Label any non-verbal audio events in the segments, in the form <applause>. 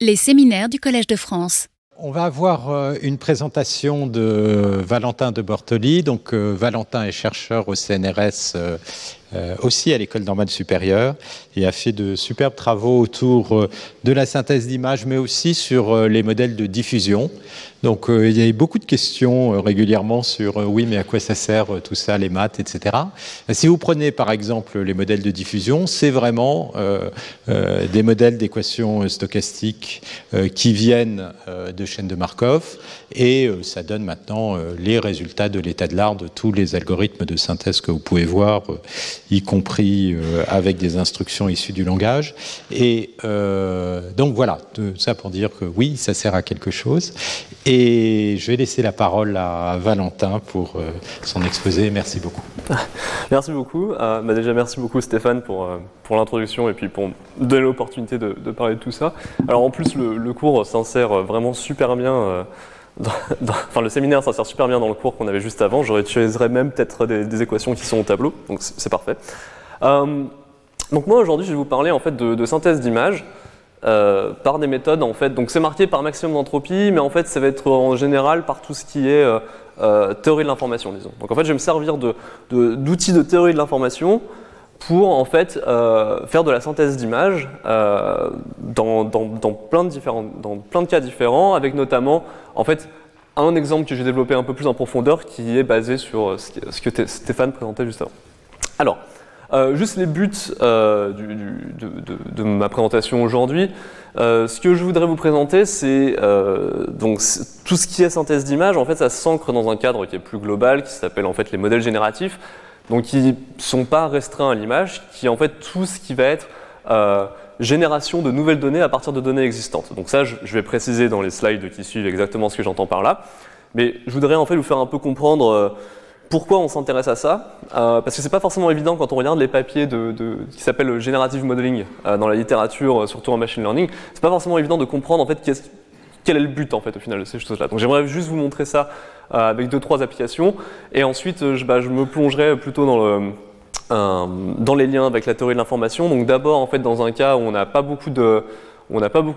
Les séminaires du Collège de France. On va avoir euh, une présentation de Valentin de Bortoli. Donc, euh, Valentin est chercheur au CNRS, euh, aussi à l'École normale supérieure, et a fait de superbes travaux autour de la synthèse d'images, mais aussi sur les modèles de diffusion. Donc, il y a eu beaucoup de questions régulièrement sur oui, mais à quoi ça sert tout ça, les maths, etc. Si vous prenez par exemple les modèles de diffusion, c'est vraiment des modèles d'équations stochastiques qui viennent de chaînes de Markov, et ça donne maintenant les résultats de l'état de l'art de tous les algorithmes de synthèse que vous pouvez voir y compris euh, avec des instructions issues du langage. Et euh, donc voilà, tout ça pour dire que oui, ça sert à quelque chose. Et je vais laisser la parole à Valentin pour euh, son exposé. Merci beaucoup. <laughs> Merci beaucoup. bah déjà, merci beaucoup Stéphane pour, pour l'introduction et puis pour donner l'opportunité de, parler de tout ça. Alors en plus, le, le cours s'insère vraiment super bien enfin, le séminaire s'insère super bien dans le cours qu'on avait juste avant. Je réutiliserai même peut-être des, équations qui sont au tableau, donc c'est parfait. Euh, donc moi aujourd'hui, je vais vous parler en fait de, synthèse d'images euh, par des méthodes en fait. Donc c'est marqué par maximum d'entropie, mais en fait ça va être en général par tout ce qui est euh, théorie de l'information, disons. Donc en fait, je vais me servir d'outils de, de théorie de l'information pour en fait euh, faire de la synthèse d'images euh, dans, plein de dans plein de cas différents, avec notamment en fait un exemple que j'ai développé un peu plus en profondeur qui est basé sur ce que Stéphane présentait juste avant. Alors, euh, juste les buts de, ma présentation aujourd'hui. ce que je voudrais vous présenter, c'est donc tout ce qui est synthèse d'images. En fait, ça s'ancre dans un cadre qui est plus global, qui s'appelle en fait les modèles génératifs donc qui ne sont pas restreints à l'image, qui est en fait tout ce qui va être euh, génération de nouvelles données à partir de données existantes. Donc ça, je, vais préciser dans les slides qui suivent exactement ce que j'entends par là. Mais je voudrais en fait vous faire un peu comprendre euh, pourquoi on s'intéresse à ça, euh, parce que c'est pas forcément évident quand on regarde les papiers de, qui s'appellent generative modeling dans la littérature, surtout en machine learning. C'est pas forcément évident de comprendre en fait quel est le but en fait au final de ces choses-là. Donc j'aimerais juste vous montrer ça euh, avec deux trois applications, et ensuite euh, je, bah, je me plongerai plutôt euh, dans les liens avec la théorie de l'information. Donc d'abord en fait dans un cas où on n'a pas beaucoup de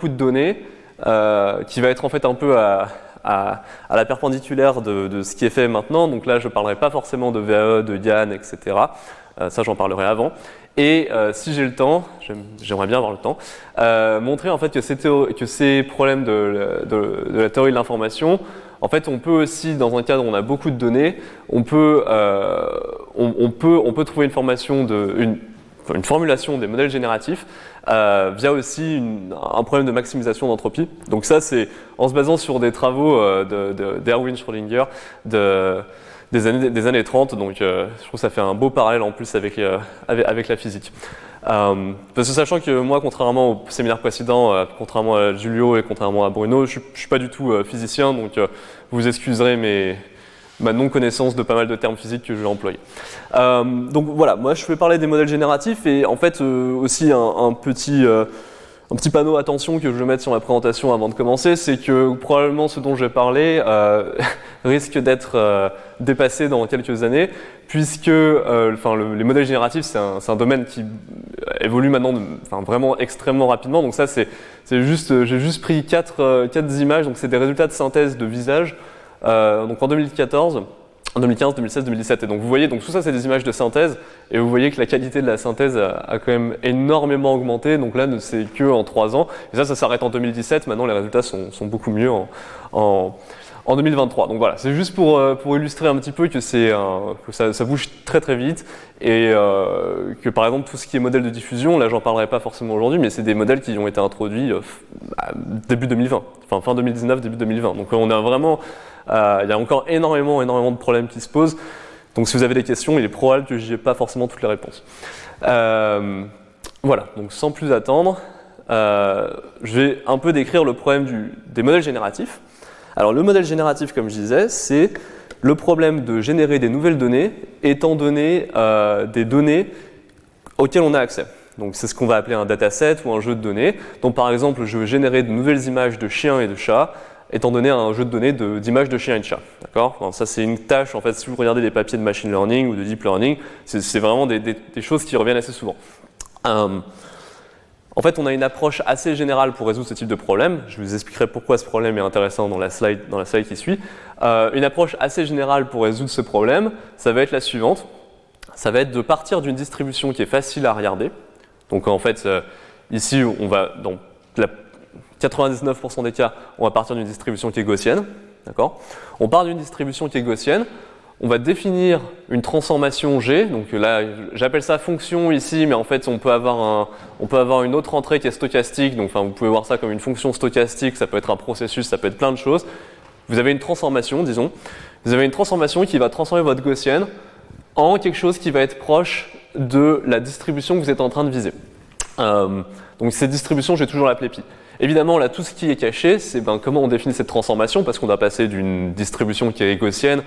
données, qui va être en fait un peu à, la perpendiculaire de, ce qui est fait maintenant. Donc là je parlerai pas forcément de VAE, de Yann, etc. ça j'en parlerai avant. Et euh, si j'ai le temps, j'aimerais bien avoir le temps, euh, montrer en fait que ces, problèmes de, la théorie de l'information, en fait, on peut aussi, dans un cadre où on a beaucoup de données, on peut, trouver une formulation des modèles génératifs euh, via aussi un problème de maximisation d'entropie. Donc ça, c'est en se basant sur des travaux d'Erwin de, Schrödinger des années, des années 30, donc euh, je trouve que ça fait un beau parallèle en plus avec, euh, avec, la physique. Euh, parce que sachant que moi, contrairement au séminaire précédent, contrairement à Julio et contrairement à Bruno, je ne suis pas du tout physicien, donc vous excuserez mes, ma non-connaissance de pas mal de termes physiques que je vais employer. donc voilà, moi je vais parler des modèles génératifs et en fait aussi un, un petit un petit panneau attention que je vais mettre sur ma présentation avant de commencer, c'est que probablement ce dont je vais parler euh, <laughs> risque d'être euh, dépassé dans quelques années, puisque euh, enfin, les modèles génératifs, c'est un, un, domaine qui évolue maintenant de, enfin, vraiment extrêmement rapidement. Donc ça, c'est juste, j'ai juste pris quatre, quatre images, donc c'est des résultats de synthèse de visage. donc en 2014, en 2015, 2016, 2017. Et donc vous voyez, donc tout ça c'est des images de synthèse, et vous voyez que la qualité de la synthèse a, quand même énormément augmenté. Donc là, c'est que en 3 ans. Et ça, ça s'arrête en 2017. Maintenant, les résultats sont, sont beaucoup mieux en, en, en, 2023. Donc voilà, c'est juste pour, euh, pour illustrer un petit peu que, c'est que ça, bouge très très vite, et euh, que par exemple tout ce qui est modèle de diffusion, là j'en parlerai pas forcément aujourd'hui, mais c'est des modèles qui ont été introduits euh, début 2020, enfin fin 2019, début 2020. Donc on a vraiment il y a encore énormément, énormément de problèmes qui se posent. Donc si vous avez des questions, il est probable que je ai pas forcément toutes les réponses. Voilà, donc sans plus attendre, je vais un peu décrire le problème des modèles génératifs. Alors le modèle génératif, comme je disais, c'est le problème de générer des nouvelles données étant donné des données auxquelles on a accès. Donc c'est ce qu'on va appeler un dataset ou un jeu de données. Donc par exemple, je veux générer de nouvelles images de chiens et de chats étant donné un jeu de données d'images de, chiens et de chats. D'accord? Ça, c'est une tâche, en fait, si vous regardez les papiers de machine learning ou de deep learning, c'est vraiment des, choses qui reviennent assez souvent. Euh, En fait, on a une approche assez générale pour résoudre ce type de problème. Je vous expliquerai pourquoi ce problème est intéressant dans la slide, dans la slide qui suit. Euh, une approche assez générale pour résoudre ce problème, ça va être la suivante. Ça va être de partir d'une distribution qui est facile à regarder. Donc en fait, euh, ici, on va, dans la 99% des cas, on va partir d'une distribution qui est gaussienne. D'accord? On part d'une distribution qui est gaussienne. On va définir une transformation G, donc là j'appelle ça fonction ici, mais en fait on peut, avoir un, on peut avoir une autre entrée qui est stochastique, donc enfin, vous pouvez voir ça comme une fonction stochastique, ça peut être un processus, ça peut être plein de choses. Vous avez une transformation, disons, vous avez une transformation qui va transformer votre gaussienne en quelque chose qui va être proche de la distribution que vous êtes en train de viser. Euh, donc cette distribution, je vais toujours l'appeler pi. Évidemment, là, tout ce qui est caché, c'est ben, comment on définit cette transformation, parce qu'on doit passer d'une distribution qui est gaussienne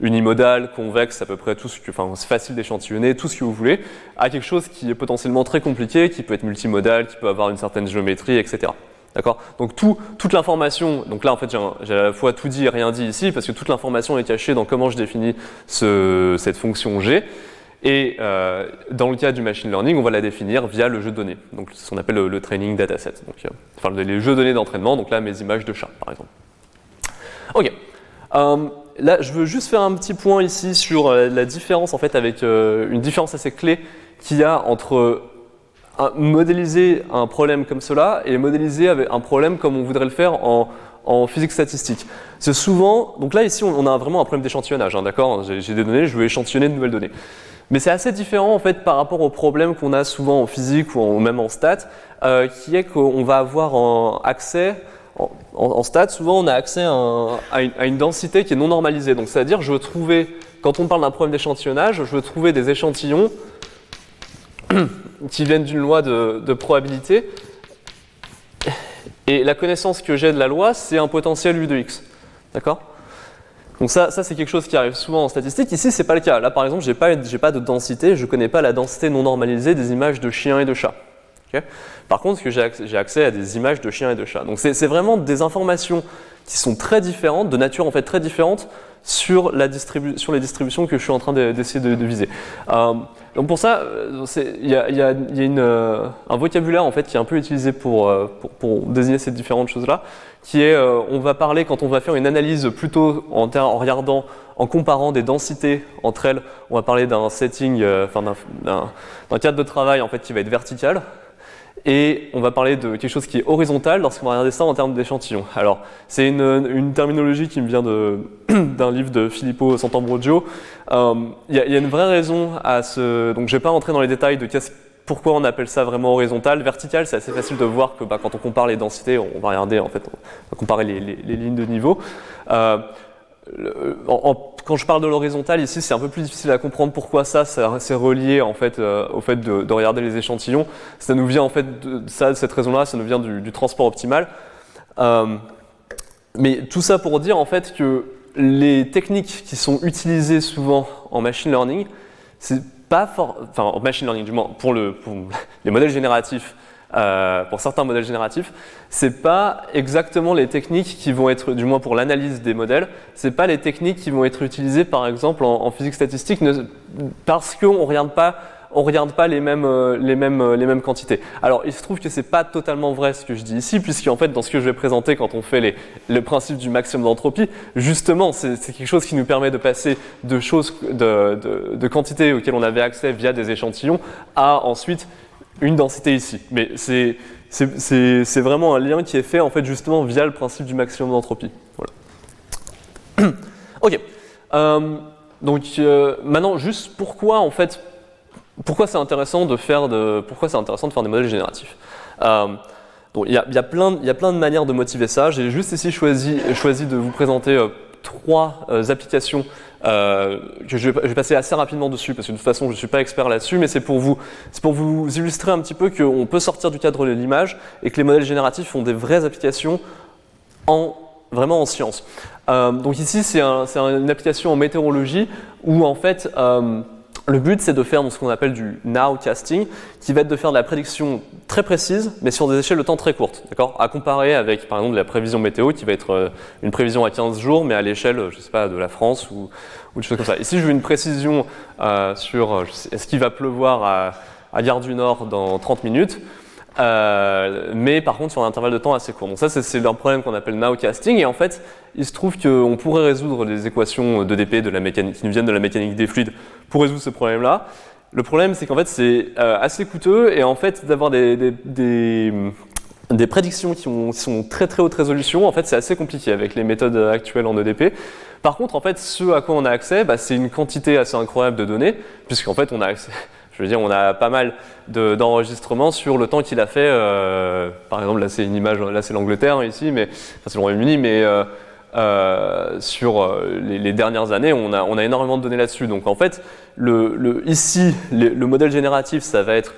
unimodal, convexe, à peu près tout ce que, enfin, c'est facile d'échantillonner, tout ce que vous voulez, à quelque chose qui est potentiellement très compliqué, qui peut être multimodal, qui peut avoir une certaine géométrie, etc. D'accord? Donc tout, toute l'information, donc là en fait j'ai à la fois tout dit et rien dit ici, parce que toute l'information est cachée dans comment je définis ce, cette fonction G. Et euh, dans le cas du machine learning, on va la définir via le jeu de données. Donc ce qu'on appelle le, training dataset. Donc, euh, enfin les jeux de données d'entraînement, donc là mes images de chat par exemple. Ok. Euh, là, je veux juste faire un petit point ici sur euh, la différence, en fait, avec euh, une différence assez clé qu'il y a entre modéliser un problème comme cela et modéliser un problème comme on voudrait le faire en, physique statistique. C'est souvent, donc là ici on a vraiment un problème d'échantillonnage, hein, d'accord? J'ai des données, je veux échantillonner de nouvelles données. Mais c'est assez différent en fait par rapport aux problèmes qu'on a souvent en physique ou même en stats, euh, qui est qu'on va avoir un accès en, stats, souvent on a accès à, une, densité qui est non normalisée. Donc c'est-à-dire je veux trouver, quand on parle d'un problème d'échantillonnage, je veux trouver des échantillons qui viennent d'une loi de, probabilité. Et la connaissance que j'ai de la loi, c'est un potentiel U de x. D'accord? Donc ça, ça c'est quelque chose qui arrive souvent en statistique. Ici, c'est pas le cas. Là, par exemple, j'ai pas, pas de densité, je ne connais pas la densité non normalisée des images de chiens et de chats. Par contre, j'ai accès à des images de chiens et de chats. Donc c'est vraiment des informations qui sont très différentes, de nature en fait très différente sur, la sur les distributions que je suis en train d'essayer de, viser. Euh, donc pour ça, euh, il y a, y a une, euh, un vocabulaire en fait qui est un peu utilisé pour, pour, désigner ces différentes choses-là, qui est, on va parler quand on va faire une analyse plutôt en, en regardant, en comparant des densités entre elles, on va parler d'un setting, enfin d'un cadre de travail en fait qui va être vertical, et on va parler de quelque chose qui est horizontal lorsqu'on va regarder ça en termes d'échantillons. Alors, c'est une, terminologie qui me vient <clears throat> d'un livre de Filippo Santambrogio. Euh, il y, a une vraie raison à ce... Donc, je ne vais pas rentrer dans les détails de pourquoi on appelle ça vraiment horizontal. Vertical, c'est assez facile de voir que bah, quand on compare les densités, on va regarder, en fait, on va comparer les, lignes de niveau. Euh, quand je parle de l'horizontal ici, c'est un peu plus difficile à comprendre pourquoi ça, c'est relié en fait euh, au fait de, regarder les échantillons. Ça nous vient en fait de ça, cette raison-là, ça nous vient du, transport optimal. Euh, mais tout ça pour dire en fait que les techniques qui sont utilisées souvent en machine learning, c'est pas fort, enfin en machine learning du moins pour, le, pour <laughs> les modèles génératifs, euh, pour certains modèles génératifs, c'est pas exactement les techniques qui vont être, du moins pour l'analyse des modèles, c'est pas les techniques qui vont être utilisées par exemple en, physique statistique parce qu'on regarde pas on regarde pas les mêmes, euh, les, mêmes, euh, les mêmes quantités. Alors, il se trouve que c'est pas totalement vrai ce que je dis ici, puisqu'en fait, dans ce que je vais présenter quand on fait le principe du maximum d'entropie, justement, c'est quelque chose qui nous permet de passer de choses, de quantités auxquelles on avait accès via des échantillons à ensuite une densité ici. Mais c'est vraiment un lien qui est fait en fait justement via le principe du maximum d'entropie. Voilà. <clears throat> ok. Euh, donc euh, maintenant, juste pourquoi en fait, pourquoi c'est intéressant de faire de, pourquoi c'est intéressant de faire des modèles génératifs? Euh, il y, y, a plein, y a plein de manières de motiver ça. J'ai juste ici choisi, choisi de vous présenter trois applications euh, que je vais, passer assez rapidement dessus parce que de toute façon je ne suis pas expert là-dessus, mais c'est pour vous, c'est pour vous illustrer un petit peu qu'on peut sortir du cadre de l'image et que les modèles génératifs ont des vraies applications en vraiment en sciences. Euh, donc ici c'est un, une application en météorologie où en fait euh, le but, c'est de faire ce qu'on appelle du nowcasting, qui va être de faire de la prédiction très précise, mais sur des échelles de temps très courtes, d'accord? À comparer avec, par exemple, la prévision météo, qui va être euh, une prévision à 15 jours, mais à l'échelle, je sais pas, de la France ou, ou des choses comme ça. Ici, je veux une précision euh, sur est-ce qu'il va pleuvoir à, Gare du Nord dans 30 minutes? euh, mais par contre sur un intervalle de temps assez court. Donc ça, c'est leur problème qu'on appelle nowcasting. Et en fait, il se trouve qu'on pourrait résoudre les équations d'EDP de la mécanique, qui nous viennent de la mécanique des fluides pour résoudre ce problème-là. Le problème, c'est qu'en fait, c'est euh, assez coûteux et en fait, d'avoir des, des, prédictions qui, ont, sont très très haute résolution, en fait, c'est assez compliqué avec les méthodes actuelles en EDP. Par contre, en fait, ce à quoi on a accès, bah, c'est une quantité assez incroyable de données, puisqu'en fait, on a accès <laughs> je veux dire, on a pas mal d'enregistrements sur le temps qu'il a fait. Euh, par exemple, là, c'est une image, là, c'est l'Angleterre ici, mais enfin, c'est le Royaume-Uni, mais euh, euh, sur les, dernières années, on a, énormément de données là-dessus. Donc, en fait, ici, le, modèle génératif, ça va être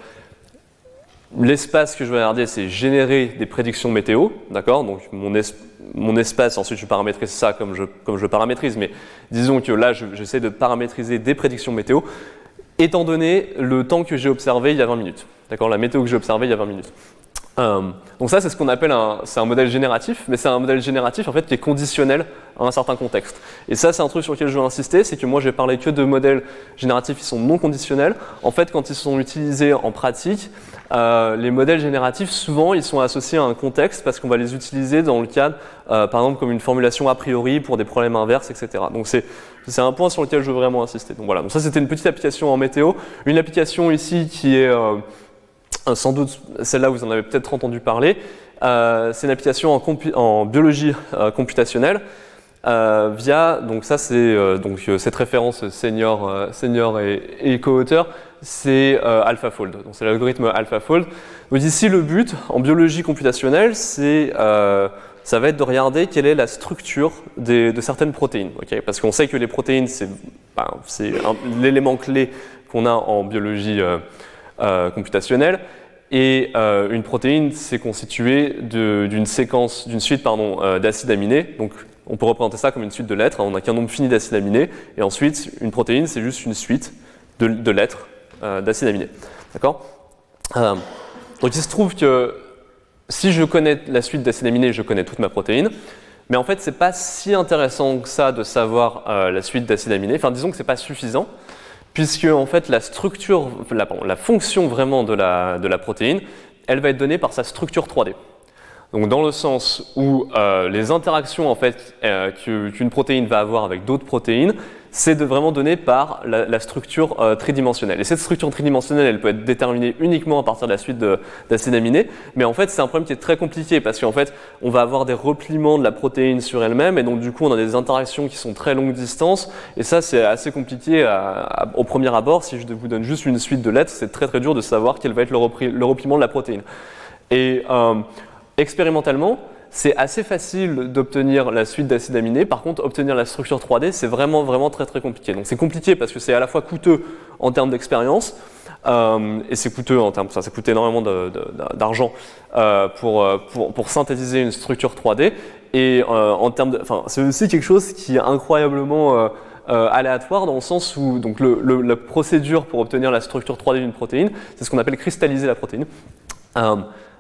l'espace que je vais regarder, c'est générer des prédictions météo, d'accord? Donc, mon, espace, ensuite, je paramétrise ça comme je, comme paramétrise, mais disons que là, j'essaie de paramétriser des prédictions météo étant donné le temps que j'ai observé il y a 20 minutes. D'accord? La météo que j'ai observée il y a 20 minutes. Euh, donc ça, c'est ce qu'on appelle un, c'est un modèle génératif, mais c'est un modèle génératif en fait qui est conditionnel à un certain contexte. Et ça, c'est un truc sur lequel je veux insister, c'est que moi, je vais parler que de modèles génératifs qui sont non conditionnels. En fait, quand ils sont utilisés en pratique, euh, les modèles génératifs, souvent, ils sont associés à un contexte parce qu'on va les utiliser dans le cadre, euh, par exemple, comme une formulation a priori pour des problèmes inverses, etc. Donc c'est c'est un point sur lequel je veux vraiment insister. Donc voilà, donc ça c'était une petite application en météo. Une application ici qui est euh, sans doute celle-là vous en avez peut-être entendu parler. Euh, c'est une application en, biologie euh, computationnelle. via donc ça c'est donc cette référence senior senior et, co-auteur c'est AlphaFold donc c'est l'algorithme AlphaFold donc ici le but en biologie computationnelle c'est ça va être de regarder quelle est la structure de certaines protéines. Parce qu'on sait que les protéines, c'est ben, l'élément clé qu'on a en biologie euh, euh, computationnelle. Et euh, une protéine, c'est constitué d'une séquence, d'une suite d'acides aminés. Donc, on peut représenter ça comme une suite de lettres. On n'a qu'un nombre fini d'acides aminés. Et ensuite, une protéine, c'est juste une suite de, lettres d'acides aminés. D'accord? Donc, il se trouve que si je connais la suite d'acides aminés, je connais toute ma protéine. Mais en fait, c'est pas si intéressant que ça de savoir euh, la suite d'acides aminés. Enfin, disons que c'est pas suffisant, puisque en fait, la structure, la, fonction vraiment de la, de la, protéine, elle va être donnée par sa structure 3D. Donc, dans le sens où euh, les interactions en fait euh, qu'une protéine va avoir avec d'autres protéines, c'est vraiment donner par la, structure euh, tridimensionnelle. Et cette structure tridimensionnelle, elle peut être déterminée uniquement à partir de la suite d'acides aminés, mais en fait, c'est un problème qui est très compliqué parce qu'en fait, on va avoir des repliements de la protéine sur elle-même, et donc du coup, on a des interactions qui sont très longue distance, et ça, c'est assez compliqué au premier abord. Si je vous donne juste une suite de lettres, c'est très très dur de savoir quel va être le, repliement de la protéine. Et expérimentalement, c'est assez facile d'obtenir la suite d'acides aminés. Par contre, obtenir la structure 3D, c'est vraiment, vraiment très, très compliqué. Donc, c'est compliqué parce que c'est à la fois coûteux en termes d'expérience euh, et c'est coûteux en termes, ça, ça coûte énormément d'argent euh, pour, pour, pour, synthétiser une structure 3D. Et euh, en termes de, enfin, c'est aussi quelque chose qui est incroyablement aléatoire dans le sens où donc la procédure pour obtenir la structure 3D d'une protéine, c'est ce qu'on appelle cristalliser la protéine.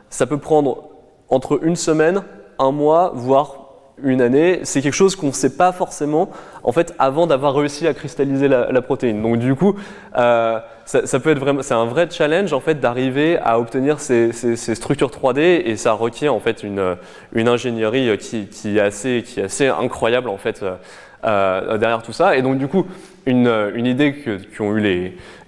ça peut prendre entre une semaine un mois, voire une année, c'est quelque chose qu'on ne sait pas forcément en fait avant d'avoir réussi à cristalliser la, protéine. Donc du coup, euh, ça, peut être vraiment, c'est un vrai challenge en fait d'arriver à obtenir ces, structures 3D et ça requiert en fait une, ingénierie qui, est assez, incroyable en fait euh, derrière tout ça. Et donc du coup, une, idée que, qu'ont eu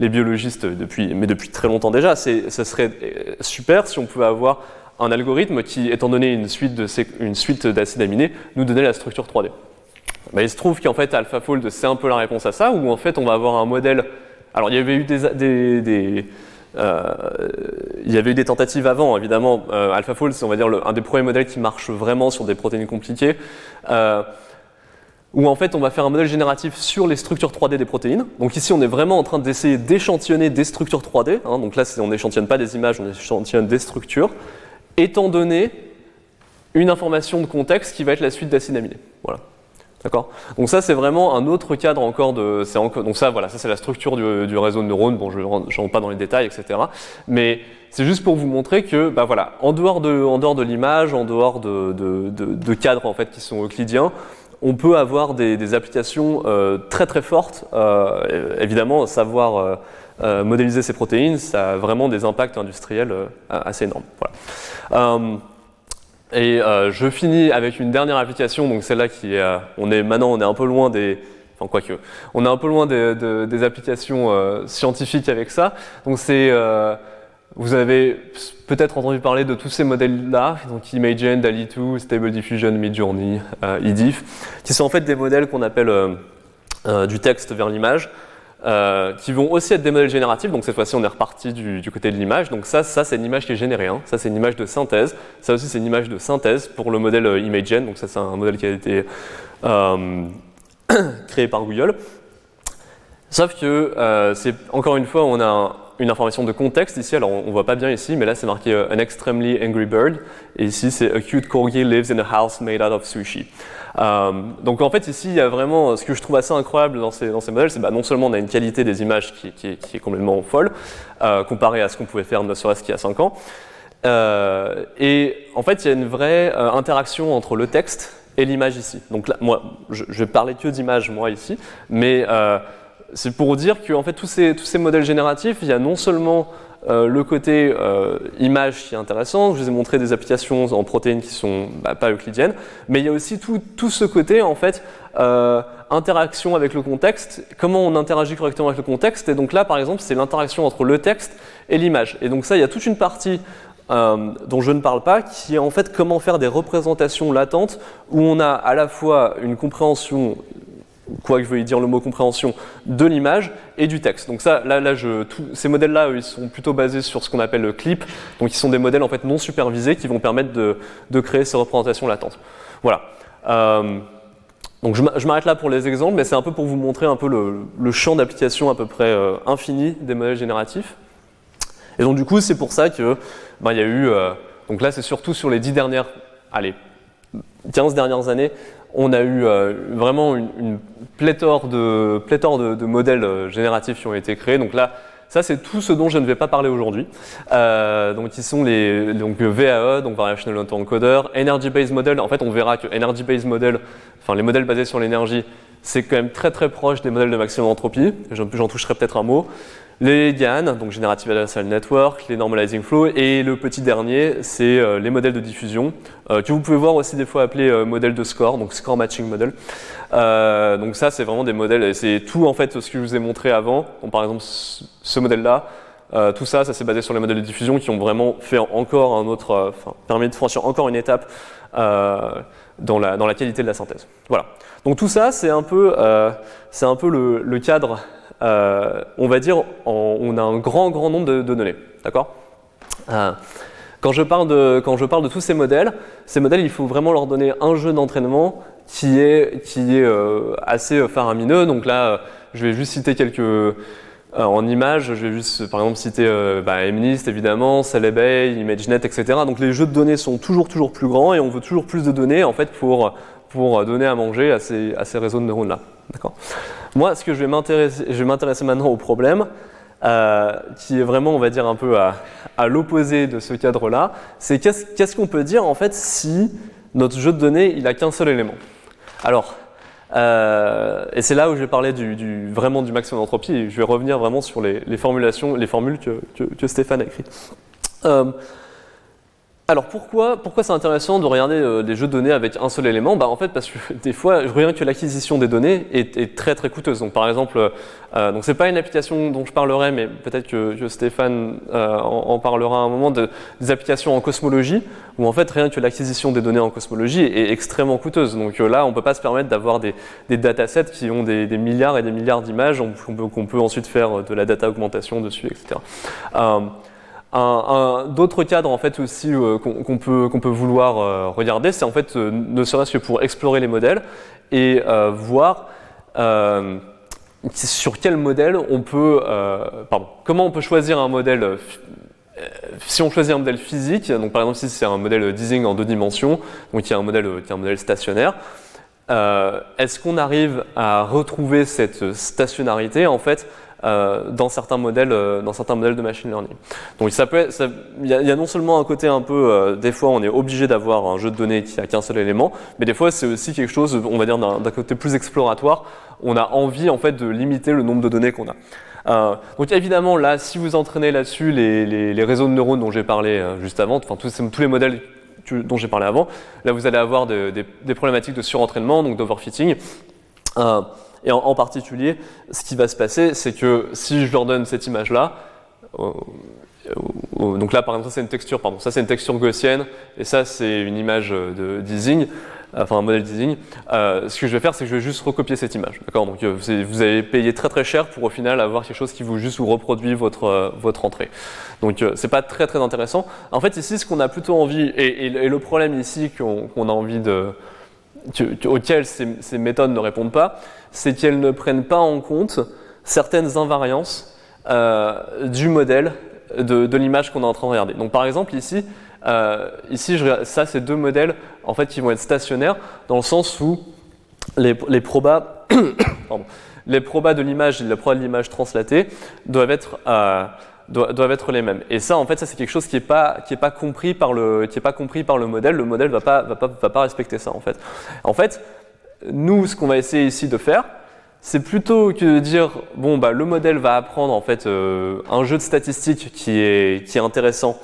les, biologistes depuis, mais depuis très longtemps déjà, c'est, ce serait super si on pouvait avoir un algorithme qui, étant donné une suite, d'acides aminés, nous donnait la structure 3D. Ben, il se trouve qu'en fait AlphaFold c'est un peu la réponse à ça, où en fait on va avoir un modèle. Alors il y avait eu des, euh, tentatives avant, évidemment. Euh, AlphaFold c'est on va dire un des premiers modèles qui marche vraiment sur des protéines compliquées. Euh, où fait on va faire un modèle génératif sur les structures 3D des protéines. Donc ici on est vraiment en train d'essayer d'échantillonner des structures 3D. Hein. donc là on n'échantillonne pas des images, on échantillonne des structures étant donné une information de contexte qui va être la suite d'acides aminés. Voilà. D'accord? Donc ça c'est vraiment un autre cadre encore de. Encore, donc ça voilà, ça c'est la structure du, réseau de neurones. Bon, je ne rentre pas dans les détails, etc. Mais c'est juste pour vous montrer que, bah voilà, en dehors de, en dehors de l'image, en dehors de, de, cadres en fait qui sont euclidiens, on peut avoir des, applications euh, très très fortes. Euh, évidemment, savoir euh, modéliser ces protéines, ça a vraiment des impacts industriels assez énormes. Voilà. et je finis avec une dernière application, donc celle-là qui est, on est maintenant on est un peu loin des, enfin quoique, on est un peu loin des, applications scientifiques avec ça. Donc c'est vous avez peut-être entendu parler de tous ces modèles-là, donc Imagen, DALI2, Stable Diffusion, Midjourney, euh, eDiff, qui sont en fait des modèles qu'on appelle euh, euh, du texte vers l'image, qui vont aussi être des modèles génératifs. Donc cette fois-ci, on est reparti du, côté de l'image. Donc ça, ça c'est une image qui est générée. Hein. Ça, c'est une image de synthèse. Ça aussi, c'est une image de synthèse pour le modèle Imagen. Donc ça, c'est un modèle qui a été <clears throat> créé par Google. Sauf que, c'est encore une fois, on a une information de contexte ici. Alors, on ne voit pas bien ici, mais là, c'est marqué euh, An extremely angry bird. Et ici, c'est A cute corgi lives in a house made out of sushi. Euh, donc, en fait, ici, il y a vraiment ce que je trouve assez incroyable dans ces, modèles, c'est bah, non seulement on a une qualité des images qui, est complètement folle, euh, comparée à ce qu'on pouvait faire ne serait-ce qu'il y a 5 ans. Euh, et en fait, il y a une vraie euh, interaction entre le texte et l'image ici. Donc là, moi, je, je vais parler que d'images, moi, ici, mais c'est pour dire que fait, tous, ces, modèles génératifs, il y a non seulement euh, le côté euh, image qui est intéressant, je vous ai montré des applications en protéines qui sont bah, pas euclidiennes, mais il y a aussi tout, ce côté en fait euh, interaction avec le contexte, comment on interagit correctement avec le contexte, et donc là par exemple c'est l'interaction entre le texte et l'image. Et donc ça il y a toute une partie dont je ne parle pas, qui est en fait comment faire des représentations latentes où on a à la fois une compréhension quoi que je veuille dire le mot compréhension, de l'image et du texte. Donc ça, là, là ces modèles-là, ils sont plutôt basés sur ce qu'on appelle le clip. Donc ils sont des modèles en fait non supervisés qui vont permettre de, de créer ces représentations latentes. Voilà. Euh, donc je m'arrête là pour les exemples, mais c'est un peu pour vous montrer un peu le, champ d'application à peu près euh, infini des modèles génératifs. Et donc du coup, c'est pour ça que ben, il y a eu, euh, donc là c'est surtout sur les 10 dernières, allez, 15 dernières années, on a eu euh, vraiment une, pléthore, de, modèles euh, génératifs qui ont été créés. Donc là, ça, c'est tout ce dont je ne vais pas parler aujourd'hui. Euh, donc, ils sont les donc, VAE, donc Variational Autoencoder, Energy Based Model. En fait, on verra que Energy Based Model, enfin les modèles basés sur l'énergie, c'est quand même très très proche des modèles de maximum entropie. J'en toucherai peut-être un mot les GAN, donc Generative Adversarial Network, les Normalizing Flow, et le petit dernier, c'est euh, les modèles de diffusion, euh, que vous pouvez voir aussi des fois appelés euh, modèles de score, donc Score Matching Model. donc ça, c'est vraiment des modèles, c'est tout en fait ce que je vous ai montré avant. Par exemple, ce modèle-là, tout ça, ça s'est basé sur les modèles de diffusion qui ont vraiment fait encore un autre, permis de franchir encore une étape dans la, dans, la, qualité de la synthèse. Voilà. Donc tout ça, c'est un peu, un peu le cadre euh, on va dire, on a un grand, grand nombre de, données. D'accord euh, quand je, parle de, quand je parle de tous ces modèles, ces modèles, il faut vraiment leur donner un jeu d'entraînement qui est, qui est euh, assez faramineux. Donc là, je vais juste citer quelques. en images, je vais juste par exemple citer bah, MNIST évidemment, Celebay, ImageNet, etc. Donc les jeux de données sont toujours toujours plus grands et on veut toujours plus de données en fait pour, pour donner à manger à ces, à ces réseaux de neurones là. <laughs> Moi, ce que je vais m'intéresser maintenant au problème, euh, qui est vraiment, on va dire, un peu à, l'opposé de ce cadre-là, c'est qu'est-ce qu'on peut dire en fait si notre jeu de données, il n'a qu'un seul élément? Alors, euh, et c'est là où je vais parler du, vraiment du maximum d'entropie, et je vais revenir vraiment sur les, formulations, les formules que, Stéphane a écrites. Euh, alors pourquoi, pourquoi c'est intéressant de regarder euh, des jeux de données avec un seul élément? Bah, En fait parce que <laughs> des fois, rien que l'acquisition des données est, très très coûteuse. Donc par exemple, euh, euh donc c'est pas une application dont je parlerai, mais peut-être que, Stéphane euh, en, parlera à un moment, de, des applications en cosmologie, où en fait rien que l'acquisition des données en cosmologie est extrêmement coûteuse. Donc là, on peut pas se permettre d'avoir des, des datasets qui ont des, milliards et des milliards d'images, qu'on peut, ensuite faire de la data augmentation dessus, etc. D'autres cadres en fait aussi euh, qu'on peut, vouloir euh, regarder, c'est en fait euh, ne serait-ce que pour explorer les modèles et voir sur quel modèle on peut, pardon, comment on peut choisir un modèle. si on choisit un modèle physique, donc par exemple si c'est un modèle Deasing en deux dimensions, donc qui est un modèle, qui est un modèle stationnaire, est-ce qu'on arrive à retrouver cette stationnarité en fait euh, dans, certains modèles, euh, dans certains modèles de machine learning. Donc ça peut il y, a non seulement un côté un peu, euh, des fois on est obligé d'avoir un jeu de données qui a qu'un seul élément, mais des fois c'est aussi quelque chose, on va dire d'un côté plus exploratoire. On a envie en fait de limiter le nombre de données qu'on a. donc évidemment là, si vous entraînez là-dessus les, réseaux de neurones dont j'ai parlé juste avant, enfin tous, les modèles dont j'ai parlé avant, là vous allez avoir des, des problématiques de surentraînement, donc d'overfitting. Et en, particulier, ce qui va se passer, c'est que si je leur donne cette image-là, euh, euh, donc là par exemple, ça c'est une texture, pardon, ça c'est une texture gaussienne, et ça c'est une image de Deasing, enfin un modèle Deasing. Euh, ce que je vais faire, c'est que je vais juste recopier cette image, d'accord? Donc vous allez payer très très cher pour au final avoir quelque chose qui vous juste reproduit votre votre entrée. Donc c'est pas très très intéressant. En fait ici, ce qu'on a plutôt envie, et, le problème ici qu'on a envie de auquel ces, méthodes ne répondent pas, c'est qu'elles ne prennent pas en compte certaines invariances euh, du modèle de, l'image qu'on est en train de regarder. Donc par exemple ici, euh, ici ça c'est deux modèles en fait qui vont être stationnaires dans le sens où les, probas, <coughs> les probas de l'image et les probas de l'image translatée doivent être euh, doivent, être les mêmes. Et ça, en fait, ça c'est quelque chose qui n'est pas, qui est pas compris par le, qui est pas compris par le modèle. Le modèle va pas, va pas, va pas respecter ça, en fait. En fait, nous, ce qu'on va essayer ici de faire, c'est plutôt que de dire bon bah le modèle va apprendre en fait euh, un jeu de statistiques qui est, qui est intéressant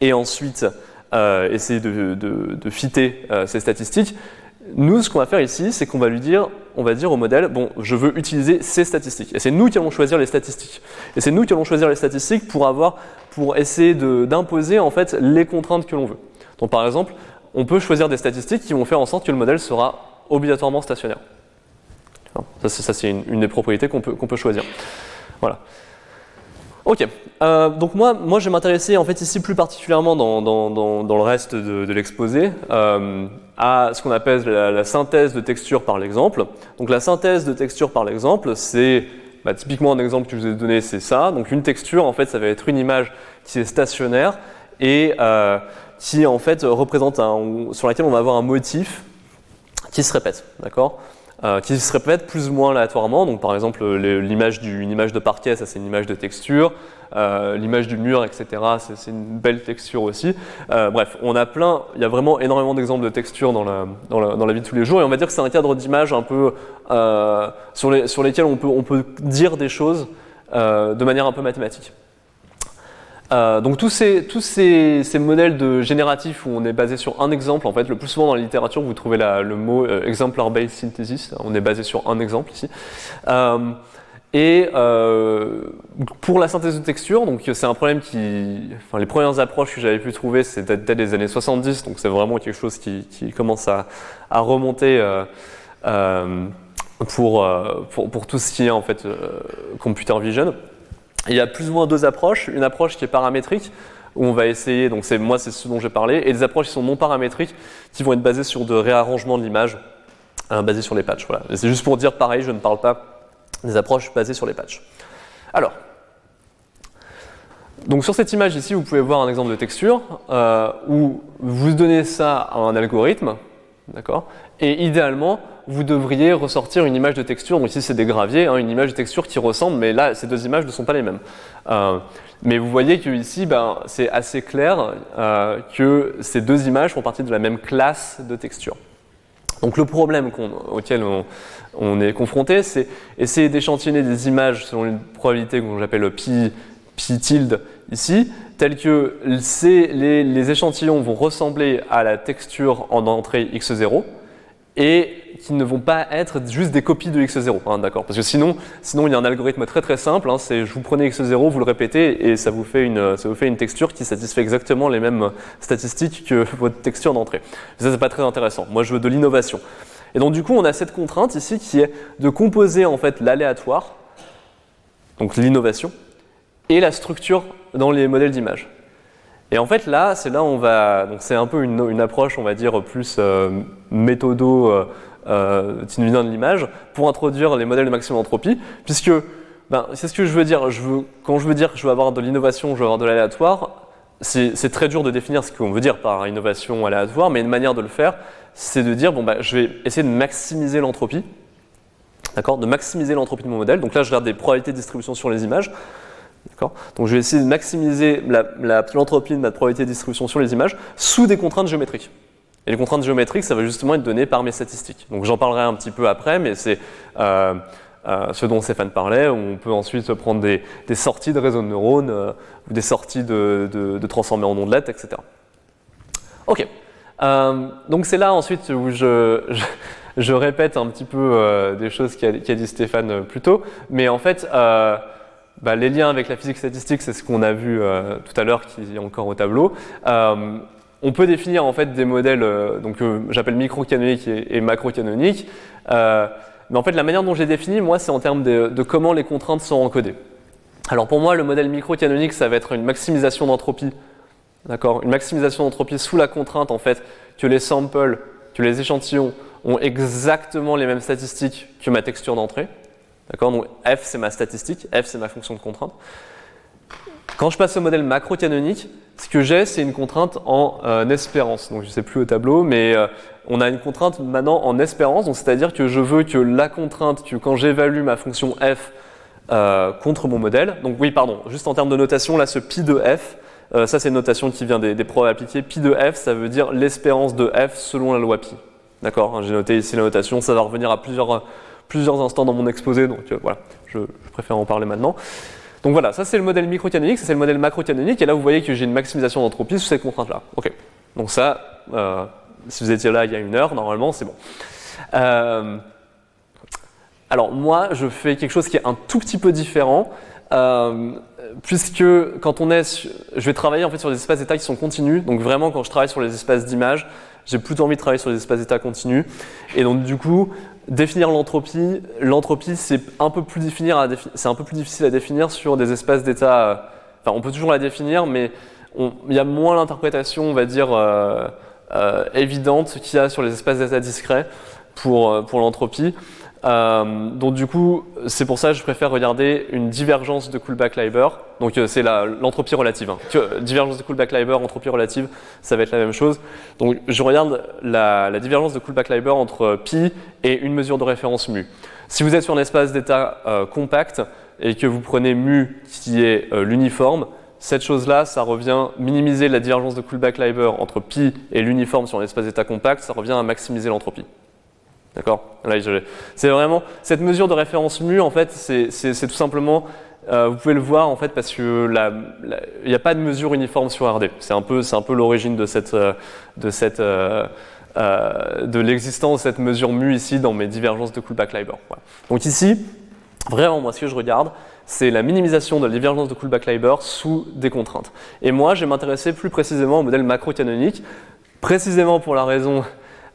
et ensuite euh, essayer de, de, de fitter euh, ces statistiques. Nous, ce qu'on va faire ici, c'est qu'on va lui dire, on va dire au modèle, bon, je veux utiliser ces statistiques. Et c'est nous qui allons choisir les statistiques. Et c'est nous qui allons choisir les statistiques pour avoir, pour essayer d'imposer en fait les contraintes que l'on veut. Donc par exemple, on peut choisir des statistiques qui vont faire en sorte que le modèle sera obligatoirement stationnaire. Ça, c'est une, une, des propriétés qu'on peut, peut choisir. Voilà. Ok, euh, donc moi, moi je vais m'intéresser en fait ici plus particulièrement dans, dans, dans, le reste de, de l'exposé euh, à ce qu'on appelle la, synthèse de texture par l'exemple. Donc la synthèse de texture par l'exemple, c'est bah, typiquement un exemple que je vous ai donné, c'est ça. Donc une texture, en fait, ça va être une image qui est stationnaire et euh, qui en fait représente un, sur laquelle on va avoir un motif qui se répète, d'accord euh, qui se répètent plus ou moins aléatoirement. Donc, par exemple, l'image d'une image de parquet, ça c'est une image de texture. Euh, l'image du mur, etc., c'est une belle texture aussi. Euh, bref, on a plein, il y a vraiment énormément d'exemples de textures dans la, dans, la, dans la, vie de tous les jours. Et on va dire que c'est un cadre d'image un peu sur, les, sur lesquels on peut, on peut dire des choses de manière un peu mathématique. Euh, donc tous, ces, modèles de génératifs où on est basé sur un exemple, en fait, le plus souvent dans la littérature, vous trouvez le mot euh, exemplar-based synthesis, on est basé sur un exemple ici. Euh, et euh, pour la synthèse de texture, donc c'est un problème qui, enfin les premières approches que j'avais pu trouver, c'est peut-être des années 70, donc c'est vraiment quelque chose qui, commence à, remonter pour, tout ce qui est en fait computer vision il y a plus ou moins deux approches. Une approche qui est paramétrique, où on va essayer, donc c'est moi c'est ce dont j'ai parlé, et des approches qui sont non paramétriques, qui vont être basées sur de réarrangement de l'image, hein, basées sur les patchs. Voilà. C'est juste pour dire pareil, je ne parle pas des approches basées sur les patchs. Alors, donc sur cette image ici, vous pouvez voir un exemple de texture euh, où vous donnez ça à un algorithme, d'accord, et idéalement, vous devriez ressortir une image de texture. Ici, c'est des graviers, hein, une image de texture qui ressemble, mais là, ces deux images ne sont pas les mêmes. Euh, mais vous voyez que ici, ben, c'est assez clair euh, que ces deux images font partie de la même classe de texture. Donc le problème auquel on, est confronté, c'est essayer d'échantillonner des images selon une probabilité que j'appelle pi, pi tilde ici, telle que les échantillons vont ressembler à la texture en entrée x0, et qui ne vont pas être juste des copies de x0, hein, d'accord Parce que sinon, sinon, il y a un algorithme très très simple, hein, c'est je vous prenez x0, vous le répétez et ça vous, fait une, ça vous fait une texture qui satisfait exactement les mêmes statistiques que <laughs> votre texture d'entrée. Ça, c'est pas très intéressant. Moi, je veux de l'innovation. Et donc, du coup, on a cette contrainte ici qui est de composer en fait l'aléatoire, donc l'innovation, et la structure dans les modèles d'image. Et en fait, là, c'est là où on va. Donc, c'est un peu une, approche, on va dire, plus euh, méthodo euh, euh, de l'image pour introduire les modèles de maximum entropie, puisque ben, c'est ce que je veux dire. Je veux, quand je veux dire que je veux avoir de l'innovation, je veux avoir de l'aléatoire, c'est très dur de définir ce qu'on veut dire par innovation aléatoire, mais une manière de le faire, c'est de dire bon, ben, je vais essayer de maximiser l'entropie. d'accord, de maximiser l'entropie de mon modèle. Donc là, je regarde des probabilités de distribution sur les images. Donc je vais essayer de maximiser l'entropie de ma probabilité de distribution sur les images sous des contraintes géométriques. Et les contraintes géométriques, ça va justement être donné par mes statistiques. Donc j'en parlerai un petit peu après, mais c'est euh, euh, ce dont Stéphane parlait. On peut ensuite prendre des, sorties de réseaux de neurones euh, ou des sorties de, de, de transformés en ondes LED, etc. Ok. donc c'est là ensuite où je, répète un petit peu des choses qu'a dit Stéphane plus tôt. Mais en fait, bah, les liens avec la physique statistique, c'est ce qu'on a vu tout à l'heure qui est encore au tableau on peut définir en fait des modèles, euh, donc euh, j'appelle micro-canoniques et, macro-canoniques. Euh, mais en fait, la manière dont j'ai défini, moi, c'est en termes de, comment les contraintes sont encodées. Alors pour moi, le modèle micro-canonique, ça va être une maximisation d'entropie. D'accord? Une maximisation d'entropie sous la contrainte en fait que les samples, que les échantillons ont exactement les mêmes statistiques que ma texture d'entrée. D'accord Donc f c'est ma statistique, f c'est ma fonction de contrainte. Quand je passe au modèle macro-canonique, ce que j'ai, c'est une contrainte en euh, espérance. Donc je ne sais plus au tableau, mais euh, on a une contrainte maintenant en espérance. Donc c'est-à-dire que je veux que la contrainte, que quand j'évalue ma fonction f euh, contre mon modèle, donc oui, pardon, juste en termes de notation, là, ce pi de f, ça c'est une notation qui vient des, des preuves appliquées. Pi de f, ça veut dire l'espérance de f selon la loi pi. D'accord hein, J'ai noté ici la notation, ça va revenir à plusieurs, plusieurs instants dans mon exposé, donc voilà, je, préfère en parler maintenant. Donc voilà, ça c'est le modèle microcanonique, ça c'est le modèle macrocanonique, et là vous voyez que j'ai une maximisation d'entropie sous ces contraintes-là. Ok, donc ça, euh, si vous étiez là il y a une heure, normalement c'est bon. Euh, alors moi, je fais quelque chose qui est un tout petit peu différent, euh, puisque quand on est, je vais travailler en fait sur des espaces d'état qui sont continus, donc vraiment quand je travaille sur les espaces d'image, j'ai plutôt envie de travailler sur des espaces d'état continus, et donc du coup, Définir l'entropie, l'entropie c'est un, peu plus c'est un peu plus difficile à définir sur des espaces d'état. Euh, enfin, on peut toujours la définir, mais il y a moins l'interprétation, on va dire, euh, euh, évidente qu'il y a sur les espaces d'état discrets pour, pour l'entropie. Euh, donc du coup, c'est pour ça que je préfère regarder une divergence de Kullback-Leiber. Donc euh, c'est l'entropie relative. Hein. divergence de Kullback-Leiber, entropie relative, ça va être la même chose. Donc je regarde la, divergence de Kullback-Leiber entre pi et une mesure de référence mu. Si vous êtes sur un espace d'état euh, compact et que vous prenez mu qui est l'uniforme, cette chose-là, ça revient minimiser la divergence de Kullback-Leiber entre pi et l'uniforme sur un espace d'état compact, ça revient à maximiser l'entropie. D'accord C'est vraiment cette mesure de référence mu, en fait, c'est tout simplement, euh, vous pouvez le voir en fait parce que il n'y a pas de mesure uniforme sur RD. C'est un peu, c'est un peu l'origine de cette, euh, euh, de l'existence de cette mesure mu ici dans mes divergences de Kullback-Leiber. Donc ici, vraiment, moi, ce que je regarde, c'est la minimisation de la divergence de Kullback-Leiber sous des contraintes. Et moi, je vais m'intéresser plus précisément au modèle macro-canonique, précisément pour la raison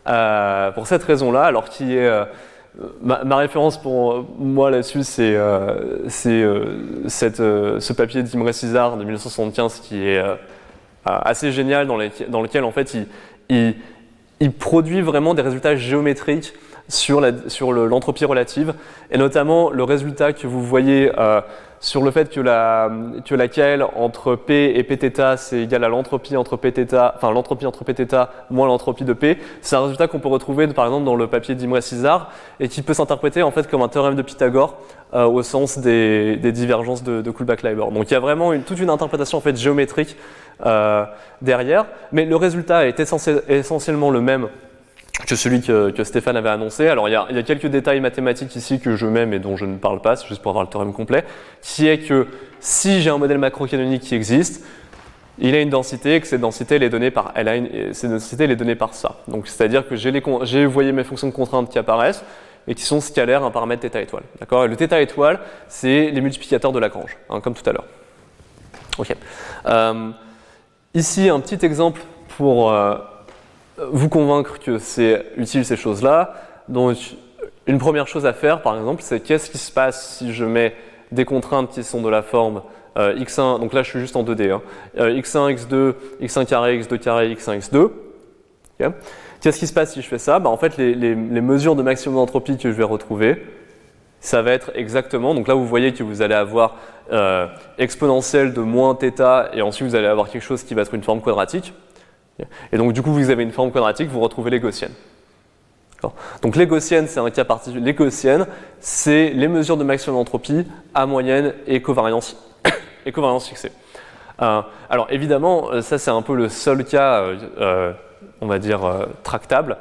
euh, pour cette raison-là, alors qui est euh, ma, référence pour moi là-dessus, c'est euh, ce papier d'Imre César de 1975 qui est assez génial, dans, dans, lequel en fait il, il, produit vraiment des résultats géométriques sur l'entropie relative, et notamment le résultat que vous voyez sur le fait que la, que la KL entre P et Pθ c'est égal à l'entropie entre Pθ, enfin l'entropie entre Pθ moins l'entropie de P. C'est un résultat qu'on peut retrouver par exemple dans le papier d'Imre Cizar et qui peut s'interpréter en fait comme un théorème de Pythagore euh, au sens des, des divergences de, de Kullback-Leiber. Donc il y a vraiment toute une interprétation en fait géométrique euh, derrière, mais le résultat est essentiellement le même que celui que, Stéphane avait annoncé. Alors il y, a, quelques détails mathématiques ici que je mets mais dont je ne parle pas, c'est juste pour avoir le théorème complet, qui est que si j'ai un modèle macro-canonique qui existe, il a une densité et que cette densité elle est donnée par, ça. Donc c'est-à-dire que j'ai, voyé mes fonctions de contrainte qui apparaissent et qui sont scalaires un paramètre θ étoile. D'accord? Le θ étoile, c'est les multiplicateurs de Lagrange, hein, comme tout à l'heure. Ok. Euh, ici un petit exemple pour euh, vous convaincre que c'est utile ces choses-là. Donc, une première chose à faire, par exemple, c'est qu'est-ce qui se passe si je mets des contraintes qui sont de la forme euh, x1, donc là je suis juste en 2D, hein, x1, x2, x1 carré, x2 carré, x1, x2. Qu'est-ce qui se passe si je fais ça? Bah, En fait, les, les, mesures de maximum d'entropie que je vais retrouver, ça va être exactement, donc là vous voyez que vous allez avoir euh, exponentielle de moins θ, et ensuite vous allez avoir quelque chose qui va être une forme quadratique. Et donc du coup, vous avez une forme quadratique, vous retrouvez les. Donc les c'est un cas particulier. Les c'est les mesures de maximum entropie à moyenne <coughs> et covariance, fixée. Euh, alors évidemment, euh, ça c'est un peu le seul cas, euh, on va dire, tractable.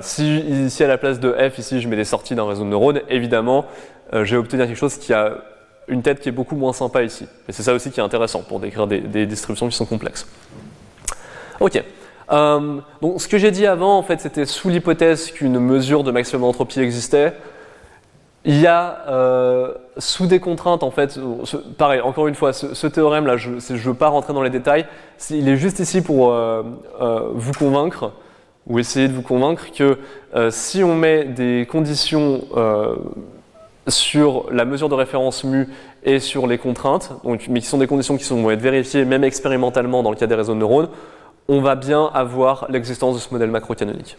si ici à la place de f, ici je mets des sorties d'un réseau de neurones, évidemment, je vais obtenir quelque chose qui a une tête qui est beaucoup moins sympa ici. Et c'est ça aussi qui est intéressant pour décrire des distributions qui sont complexes. Ok. Euh, donc, ce que j'ai dit avant, en fait, c'était sous l'hypothèse qu'une mesure de maximum d'entropie existait. Il y a euh, sous des contraintes, en fait, pareil, encore une fois, ce, théorème-là, je ne veux pas rentrer dans les détails, il est juste ici pour euh, vous convaincre, ou essayer de vous convaincre que si on met des conditions sur la mesure de référence mu et sur les contraintes, donc, mais qui sont des conditions qui vont être vérifiées même expérimentalement dans le cas des réseaux de neurones, on va bien avoir l'existence de ce modèle macro-canonique.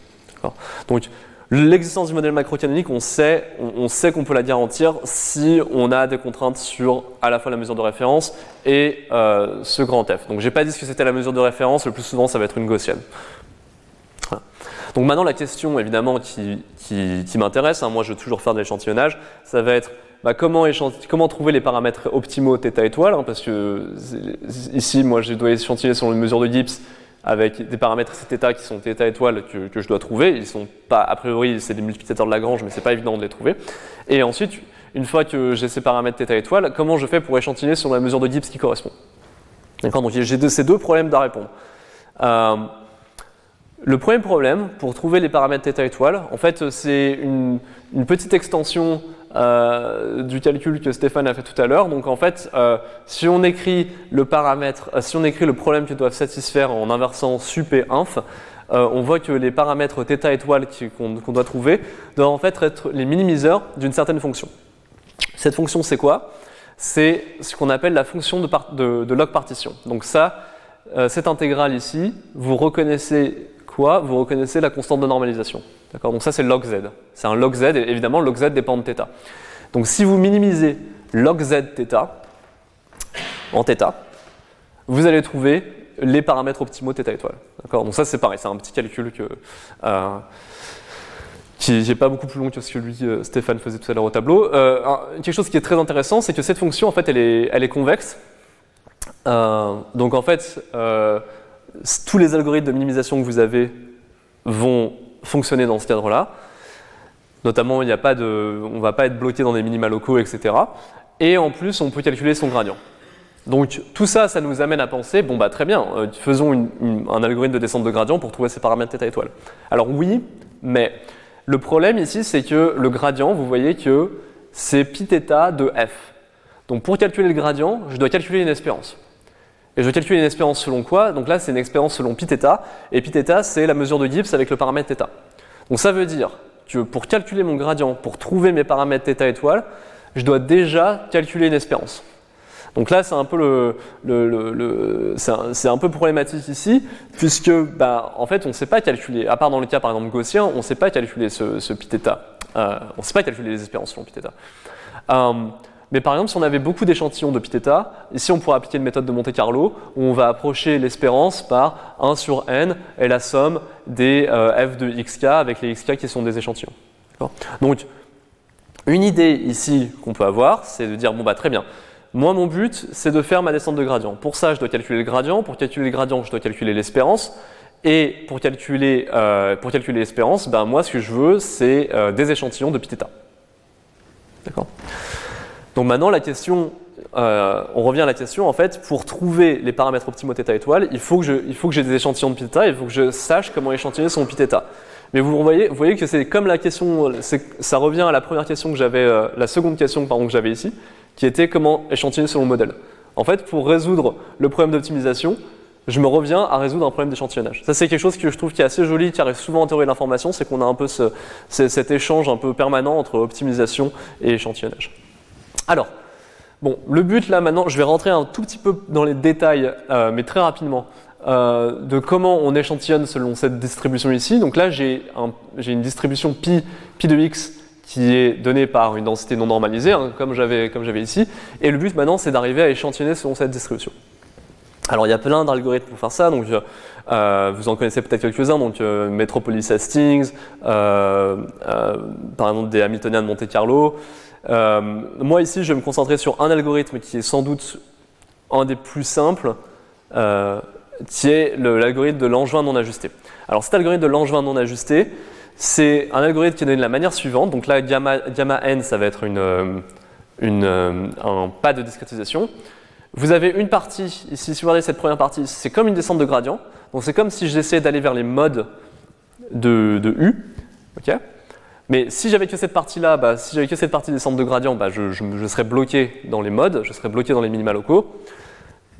Donc, l'existence du modèle macro-canonique, on sait, on, sait qu'on peut la garantir si on a des contraintes sur à la fois la mesure de référence et euh, ce grand F. Donc, j'ai pas dit que c'était la mesure de référence, le plus souvent, ça va être une gaussienne. Donc maintenant, la question évidemment qui, m'intéresse, hein, moi je veux toujours faire de l'échantillonnage, ça va être bah, comment, trouver les paramètres optimaux θ étoile, hein, parce que ici, moi je dois échantillonner sur une mesure de Gibbs avec des paramètres θ qui sont θ étoiles que, je dois trouver. Ils sont pas, a priori, c'est des multiplicateurs de Lagrange, mais c'est pas évident de les trouver. Et ensuite, une fois que j'ai ces paramètres θ étoiles, comment je fais pour échantillonner sur la mesure de Gibbs qui correspond D'accord Donc j'ai ces deux problèmes à répondre. Euh, le premier problème, pour trouver les paramètres θ étoiles, en fait, c'est une, petite extension euh, du calcul que Stéphane a fait tout à l'heure. Donc en fait, euh, si on écrit le paramètre, euh, si on écrit le problème qu'ils doivent satisfaire en inversant sup et inf, on voit que les paramètres θ étoile qu'on doit trouver doivent en fait être les minimiseurs d'une certaine fonction. Cette fonction, c'est quoi? C'est ce qu'on appelle la fonction de, de log partition. Donc ça, cette intégrale ici, vous reconnaissez vous reconnaissez la constante de normalisation. D'accord Donc ça, c'est log z. C'est un log z, et évidemment, log z dépend de θ. Donc si vous minimisez log z θ en θ, vous allez trouver les paramètres optimaux θ étoile. D'accord Donc ça, c'est pareil, c'est un petit calcul que, euh, qui n'est pas beaucoup plus long que ce que lui, euh, Stéphane, faisait tout à l'heure au tableau. Euh, quelque chose qui est très intéressant, c'est que cette fonction, en fait, elle est, elle est convexe. donc en fait, tous les algorithmes de minimisation que vous avez vont fonctionner dans ce cadre-là. Notamment, on ne va pas être bloqué dans des minima locaux, etc. Et en plus, on peut calculer son gradient. Donc tout ça, ça nous amène à penser, bon bah très bien, euh, faisons un algorithme de descente de gradient pour trouver ces paramètres θ étoile. Alors oui, mais le problème ici, c'est que le gradient, vous voyez que c'est pi θ de f. Donc pour calculer le gradient, je dois calculer une espérance. Et je calcule une espérance selon quoi Donc là, c'est une espérance selon pi θ, et pi θ, c'est la mesure de Gibbs avec le paramètre θ. Donc ça veut dire que pour calculer mon gradient, pour trouver mes paramètres θ étoile, je dois déjà calculer une espérance. Donc là, c'est un peu le, le, c'est un, peu problématique ici, puisque bah, en fait, on ne sait pas calculer, à part dans le cas par exemple gaussien, on ne sait pas calculer ce, ce pi θ. Euh, on ne sait pas calculer les espérances selon pi θ. Euh, mais par exemple, si on avait beaucoup d'échantillons de θ, ici on pourrait appliquer une méthode de Monte Carlo où on va approcher l'espérance par 1 sur n et la somme des euh, f de xk avec les xk qui sont des échantillons. Donc, une idée ici qu'on peut avoir, c'est de dire bon bah très bien. Moi, mon but, c'est de faire ma descente de gradient. Pour ça, je dois calculer le gradient. Pour calculer le gradient, je dois calculer l'espérance. Et pour calculer, euh, l'espérance, ben, moi, ce que je veux, c'est euh, des échantillons de θ. D'accord? donc maintenant, la question, euh, on revient à la question, en fait, pour trouver les paramètres optimaux θ étoile, il faut que j'ai des échantillons de θ, il faut que je sache comment échantillonner son θ. Mais vous voyez, vous voyez que c'est comme la question, ça revient à la première question que j'avais, euh, la seconde question pardon, que j'avais ici, qui était comment échantillonner selon le modèle. En fait, pour résoudre le problème d'optimisation, je me reviens à résoudre un problème d'échantillonnage. Ça, c'est quelque chose que je trouve qui est assez joli, qui arrive souvent en théorie de l'information, c'est qu'on a un peu cet échange un peu permanent entre optimisation et échantillonnage. Alors, bon, le but là maintenant, je vais rentrer un tout petit peu dans les détails, euh, mais très rapidement, euh, de comment on échantillonne selon cette distribution ici. Donc là, j'ai une distribution pi, pi de x qui est donnée par une densité non normalisée, hein, comme j'avais ici. Et le but maintenant, c'est d'arriver à échantillonner selon cette distribution. Alors il y a plein d'algorithmes pour faire ça, donc euh, vous en connaissez peut-être quelques-uns, donc Metropolis Hastings, par exemple des Hamiltoniens de Monte Carlo. Moi ici je vais me concentrer sur un algorithme qui est sans doute un des plus simples, qui est l'algorithme de l'angevin non ajusté. Alors cet algorithme de l'angevin non ajusté, c'est un algorithme qui est donné de la manière suivante, donc là gamma, n ça va être une, un pas de discrétisation. Vous avez une partie, ici, si vous regardez cette première partie, c'est comme une descente de gradient. Donc c'est comme si j'essayais d'aller vers les modes de, U. Mais si j'avais que cette partie-là, bah, si j'avais que cette partie descente de gradient, bah, je, serais bloqué dans les modes, je serais bloqué dans les minima locaux.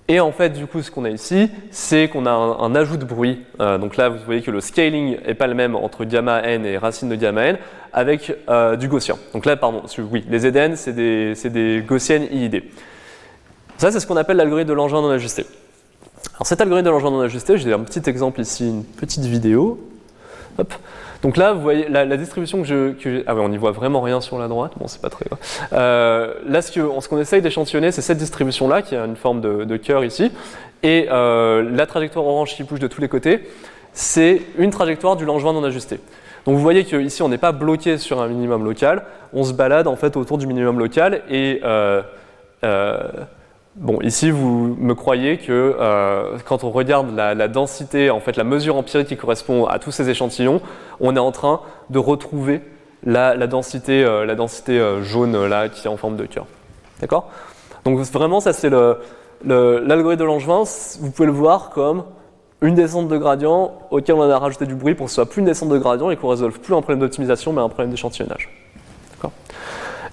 Et en fait, du coup, ce qu'on a ici, c'est qu'on a un, ajout de bruit. Euh, donc là, vous voyez que le scaling n'est pas le même entre gamma n et racine de gamma n, avec euh, du gaussien. Donc là, pardon, oui, les Zn, c'est des, des gaussiennes IID. Ça, c'est ce qu'on appelle l'algorithme de l'engin non ajusté. Alors cet algorithme de l'engin non ajusté, j'ai un petit exemple ici, une petite vidéo. Donc là, vous voyez la, distribution que je, Ah ouais, on n'y voit vraiment rien sur la droite. Bon, c'est pas très grave. Euh, là, ce qu'on essaye d'échantillonner, c'est cette distribution-là, qui a une forme de, cœur ici. Et euh, la trajectoire orange qui bouge de tous les côtés, c'est une trajectoire du Langevin non ajusté. Donc vous voyez qu'ici, on n'est pas bloqué sur un minimum local. On se balade en fait autour du minimum local. Et... Euh, Bon, ici, vous me croyez que euh, quand on regarde la, densité, en fait, la mesure empirique qui correspond à tous ces échantillons, on est en train de retrouver la, densité, euh, euh, jaune là qui est en forme de cœur. D'accord? Donc vraiment, ça c'est l'algorithme de Langevin. Vous pouvez le voir comme une descente de gradient auquel on a rajouté du bruit pour que ce soit plus une descente de gradient et qu'on résolve plus un problème d'optimisation mais un problème d'échantillonnage.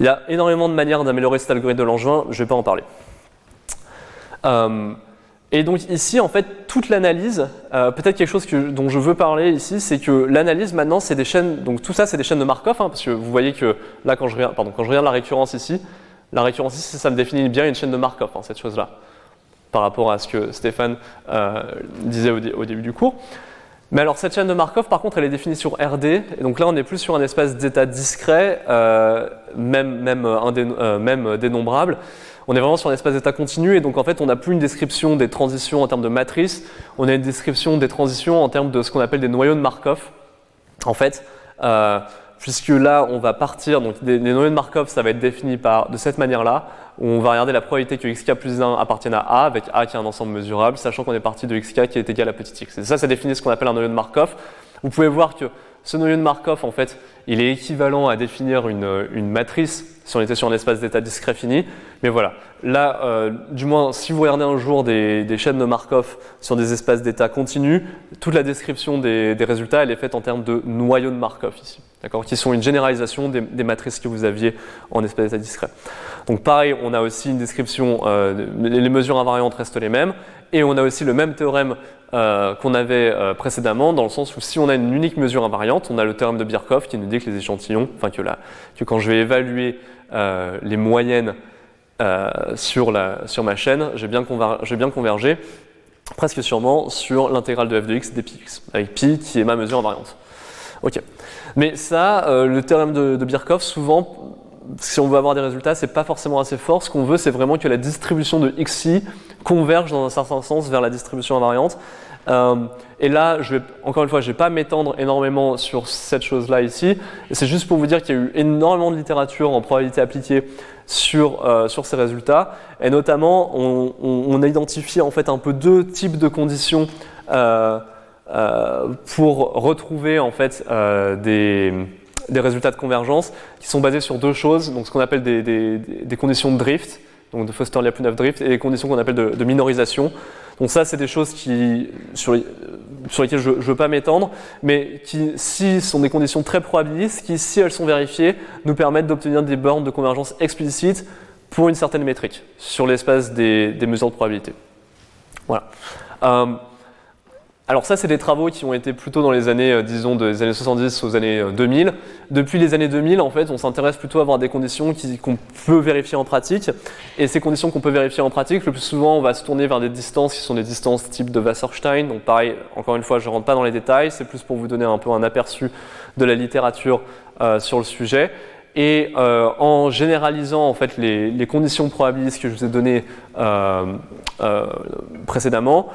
Il y a énormément de manières d'améliorer cet algorithme de Langevin, je ne vais pas en parler. Euh, et donc ici, en fait, toute l'analyse, euh, peut-être quelque chose dont je veux parler ici, c'est que l'analyse maintenant, c'est des chaînes, donc tout ça, c'est des chaînes de Markov, hein, parce que vous voyez que là, quand je, regarde, pardon, quand je regarde la récurrence ici, la récurrence ici, ça me définit bien une chaîne de Markov, hein, cette chose-là, par rapport à ce que Stéphane euh, disait au, début du cours. Mais alors cette chaîne de Markov, par contre, elle est définie sur RD, et donc là, on est plus sur un espace d'état discret, même, dénombrable on est vraiment sur un espace d'état continu et donc en fait on n'a plus une description des transitions en termes de matrice, on a une description des transitions en termes de ce qu'on appelle des noyaux de Markov. En fait, euh, puisque là on va partir, donc des, noyaux de Markov ça va être défini par, de cette manière-là, où on va regarder la probabilité que xk plus 1 appartienne à A, avec A qui est un ensemble mesurable, sachant qu'on est parti de xk qui est égal à petit x. Et ça, ça définit ce qu'on appelle un noyau de Markov. Vous pouvez voir que ce noyau de Markov, en fait, il est équivalent à définir une, matrice si on était sur un espace d'état discret fini. Mais voilà, là, euh, du moins, si vous regardez un jour des, chaînes de Markov sur des espaces d'état continus, toute la description des, résultats, elle est faite en termes de noyaux de Markov ici, d'accord, qui sont une généralisation des, matrices que vous aviez en espace d'état discret. Donc pareil, on a aussi une description, euh, les mesures invariantes restent les mêmes, et on a aussi le même théorème euh, qu'on avait précédemment, dans le sens où si on a une unique mesure invariante, on a le théorème de Birkhoff qui nous dit que les échantillons, enfin que, quand je vais évaluer euh, les moyennes sur, la, sur ma chaîne, j'ai bien, convergé presque sûrement sur l'intégrale de f de x dpx, avec pi qui est ma mesure invariante. Ok. Mais ça, le théorème de, Birkhoff, souvent, si on veut avoir des résultats, c'est pas forcément assez fort. Ce qu'on veut, c'est vraiment que la distribution de xi converge dans un certain sens vers la distribution invariante. Euh, et là, je vais, encore une fois, je ne vais pas m'étendre énormément sur cette chose-là ici. C'est juste pour vous dire qu'il y a eu énormément de littérature en probabilité appliquée sur, euh, ces résultats. Et notamment, on, a identifié en fait un peu deux types de conditions euh, pour retrouver en fait des, des, résultats de convergence qui sont basés sur deux choses. Donc, ce qu'on appelle des, des, des conditions de drift donc de Foster-Lyapunov drift, et les conditions qu'on appelle de, minorisation. Donc ça, c'est des choses qui, sur, sur lesquelles je ne veux pas m'étendre, mais qui, si sont des conditions très probabilistes, qui, si elles sont vérifiées, nous permettent d'obtenir des bornes de convergence explicites pour une certaine métrique sur l'espace des, des, mesures de probabilité. Voilà. Euh, alors ça, c'est des travaux qui ont été plutôt dans les années, euh, disons, des années 70 aux années 2000. Euh, Depuis les années 2000, en fait, on s'intéresse plutôt à avoir des conditions qu'on peut vérifier en pratique. Et ces conditions qu'on peut vérifier en pratique, le plus souvent, on va se tourner vers des distances qui sont des distances type de Wasserstein. Donc pareil, encore une fois, je ne rentre pas dans les détails, c'est plus pour vous donner un peu un aperçu de la littérature euh, sur le sujet. Et en généralisant en fait les, conditions probabilistes que je vous ai données précédemment,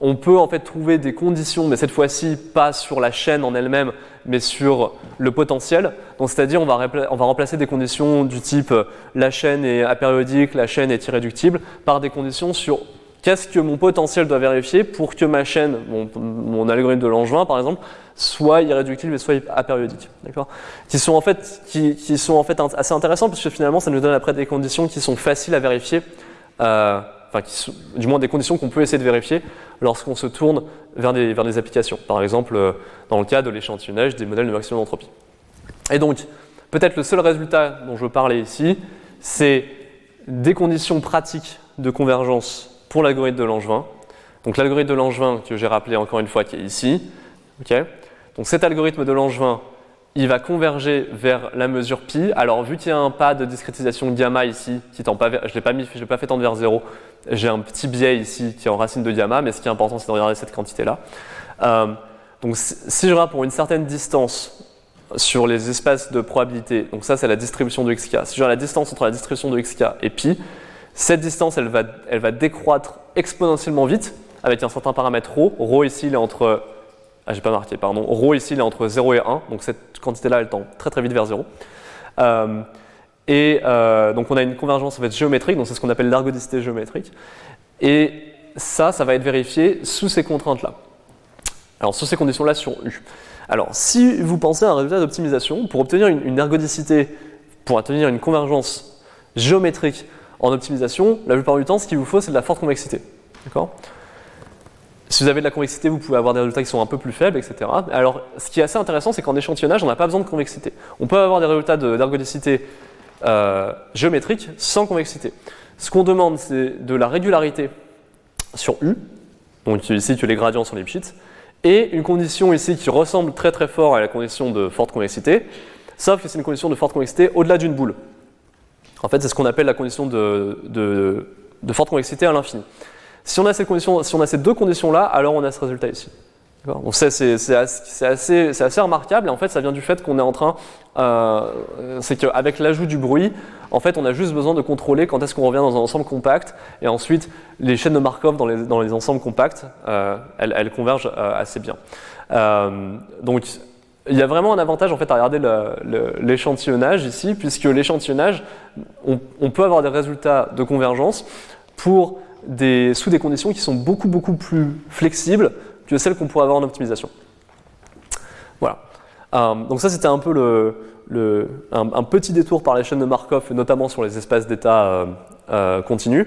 on peut en fait trouver des conditions, mais cette fois-ci pas sur la chaîne en elle-même, mais sur le potentiel. Donc c'est-à-dire on va, on va remplacer des conditions du type la chaîne est apériodique, la chaîne est irréductible, par des conditions sur qu'est-ce que mon potentiel doit vérifier pour que ma chaîne, mon, algorithme de Langevin par exemple, soit irréductible et soit apériodique. D'accord? Qui, sont en fait, qui, sont en fait assez intéressants parce que finalement ça nous donne après des conditions qui sont faciles à vérifier, euh, enfin qui sont, du moins des conditions qu'on peut essayer de vérifier lorsqu'on se tourne vers des, applications. Par exemple, euh, dans le cas de l'échantillonnage des modèles de maximum d'entropie. Et donc, peut-être le seul résultat dont je veux parler ici, c'est des conditions pratiques de convergence pour l'algorithme de Langevin. Donc l'algorithme de Langevin que j'ai rappelé encore une fois qui est ici. Donc cet algorithme de Langevin, il va converger vers la mesure pi. Alors vu qu'il y a un pas de discrétisation gamma ici, je ne l'ai pas, fait tendre vers 0, j'ai un petit biais ici qui est en racine de gamma, mais ce qui est important c'est de regarder cette quantité-là. Euh, donc si je regarde pour une certaine distance sur les espaces de probabilité, donc ça c'est la distribution de xk, si je regarde la distance entre la distribution de xk et pi, cette distance, elle va, elle va décroître exponentiellement vite avec un certain paramètre ρ. ρ ici, il est entre. Ah, j'ai pas marqué, pardon. ρ ici, il est entre 0 et 1. Donc cette quantité-là, elle tend très très vite vers 0. Euh, et euh, donc on a une convergence géométrique, donc c'est ce qu'on appelle l'ergodicité géométrique. Et ça, ça va être vérifié sous ces contraintes-là. Alors sous ces conditions-là sur U. Alors si vous pensez à un résultat d'optimisation, pour obtenir une, une ergodicité, pour obtenir une convergence géométrique en optimisation, la plupart du temps, ce qu'il vous faut, c'est de la forte convexité. D'accord? Si vous avez de la convexité, vous pouvez avoir des résultats qui sont un peu plus faibles, etc. Alors, ce qui est assez intéressant, c'est qu'en échantillonnage, on n'a pas besoin de convexité. On peut avoir des résultats d'ergodicité euh, géométrique sans convexité. Ce qu'on demande, c'est de la régularité sur U, donc ici que les gradients les Lipschitz, et une condition ici qui ressemble très très fort à la condition de forte convexité, sauf que c'est une condition de forte convexité au-delà d'une boule. En fait, c'est ce qu'on appelle la condition de, forte convexité à l'infini. Si on a, ces deux conditions-là, alors on a ce résultat ici. Donc c'est assez, remarquable et en fait ça vient du fait qu'on est en train, euh, c'est qu'avec l'ajout du bruit, en fait on a juste besoin de contrôler quand est-ce qu'on revient dans un ensemble compact et ensuite les chaînes de Markov dans les, ensembles compacts, euh, elles, convergent euh, assez bien. donc il y a vraiment un avantage en fait à regarder l'échantillonnage ici, puisque l'échantillonnage, on, peut avoir des résultats de convergence pour sous des conditions qui sont beaucoup beaucoup plus flexibles que celles qu'on pourrait avoir en optimisation. Voilà. Euh, donc ça c'était un peu un, petit détour par les chaînes de Markov, notamment sur les espaces d'état euh, euh, continus.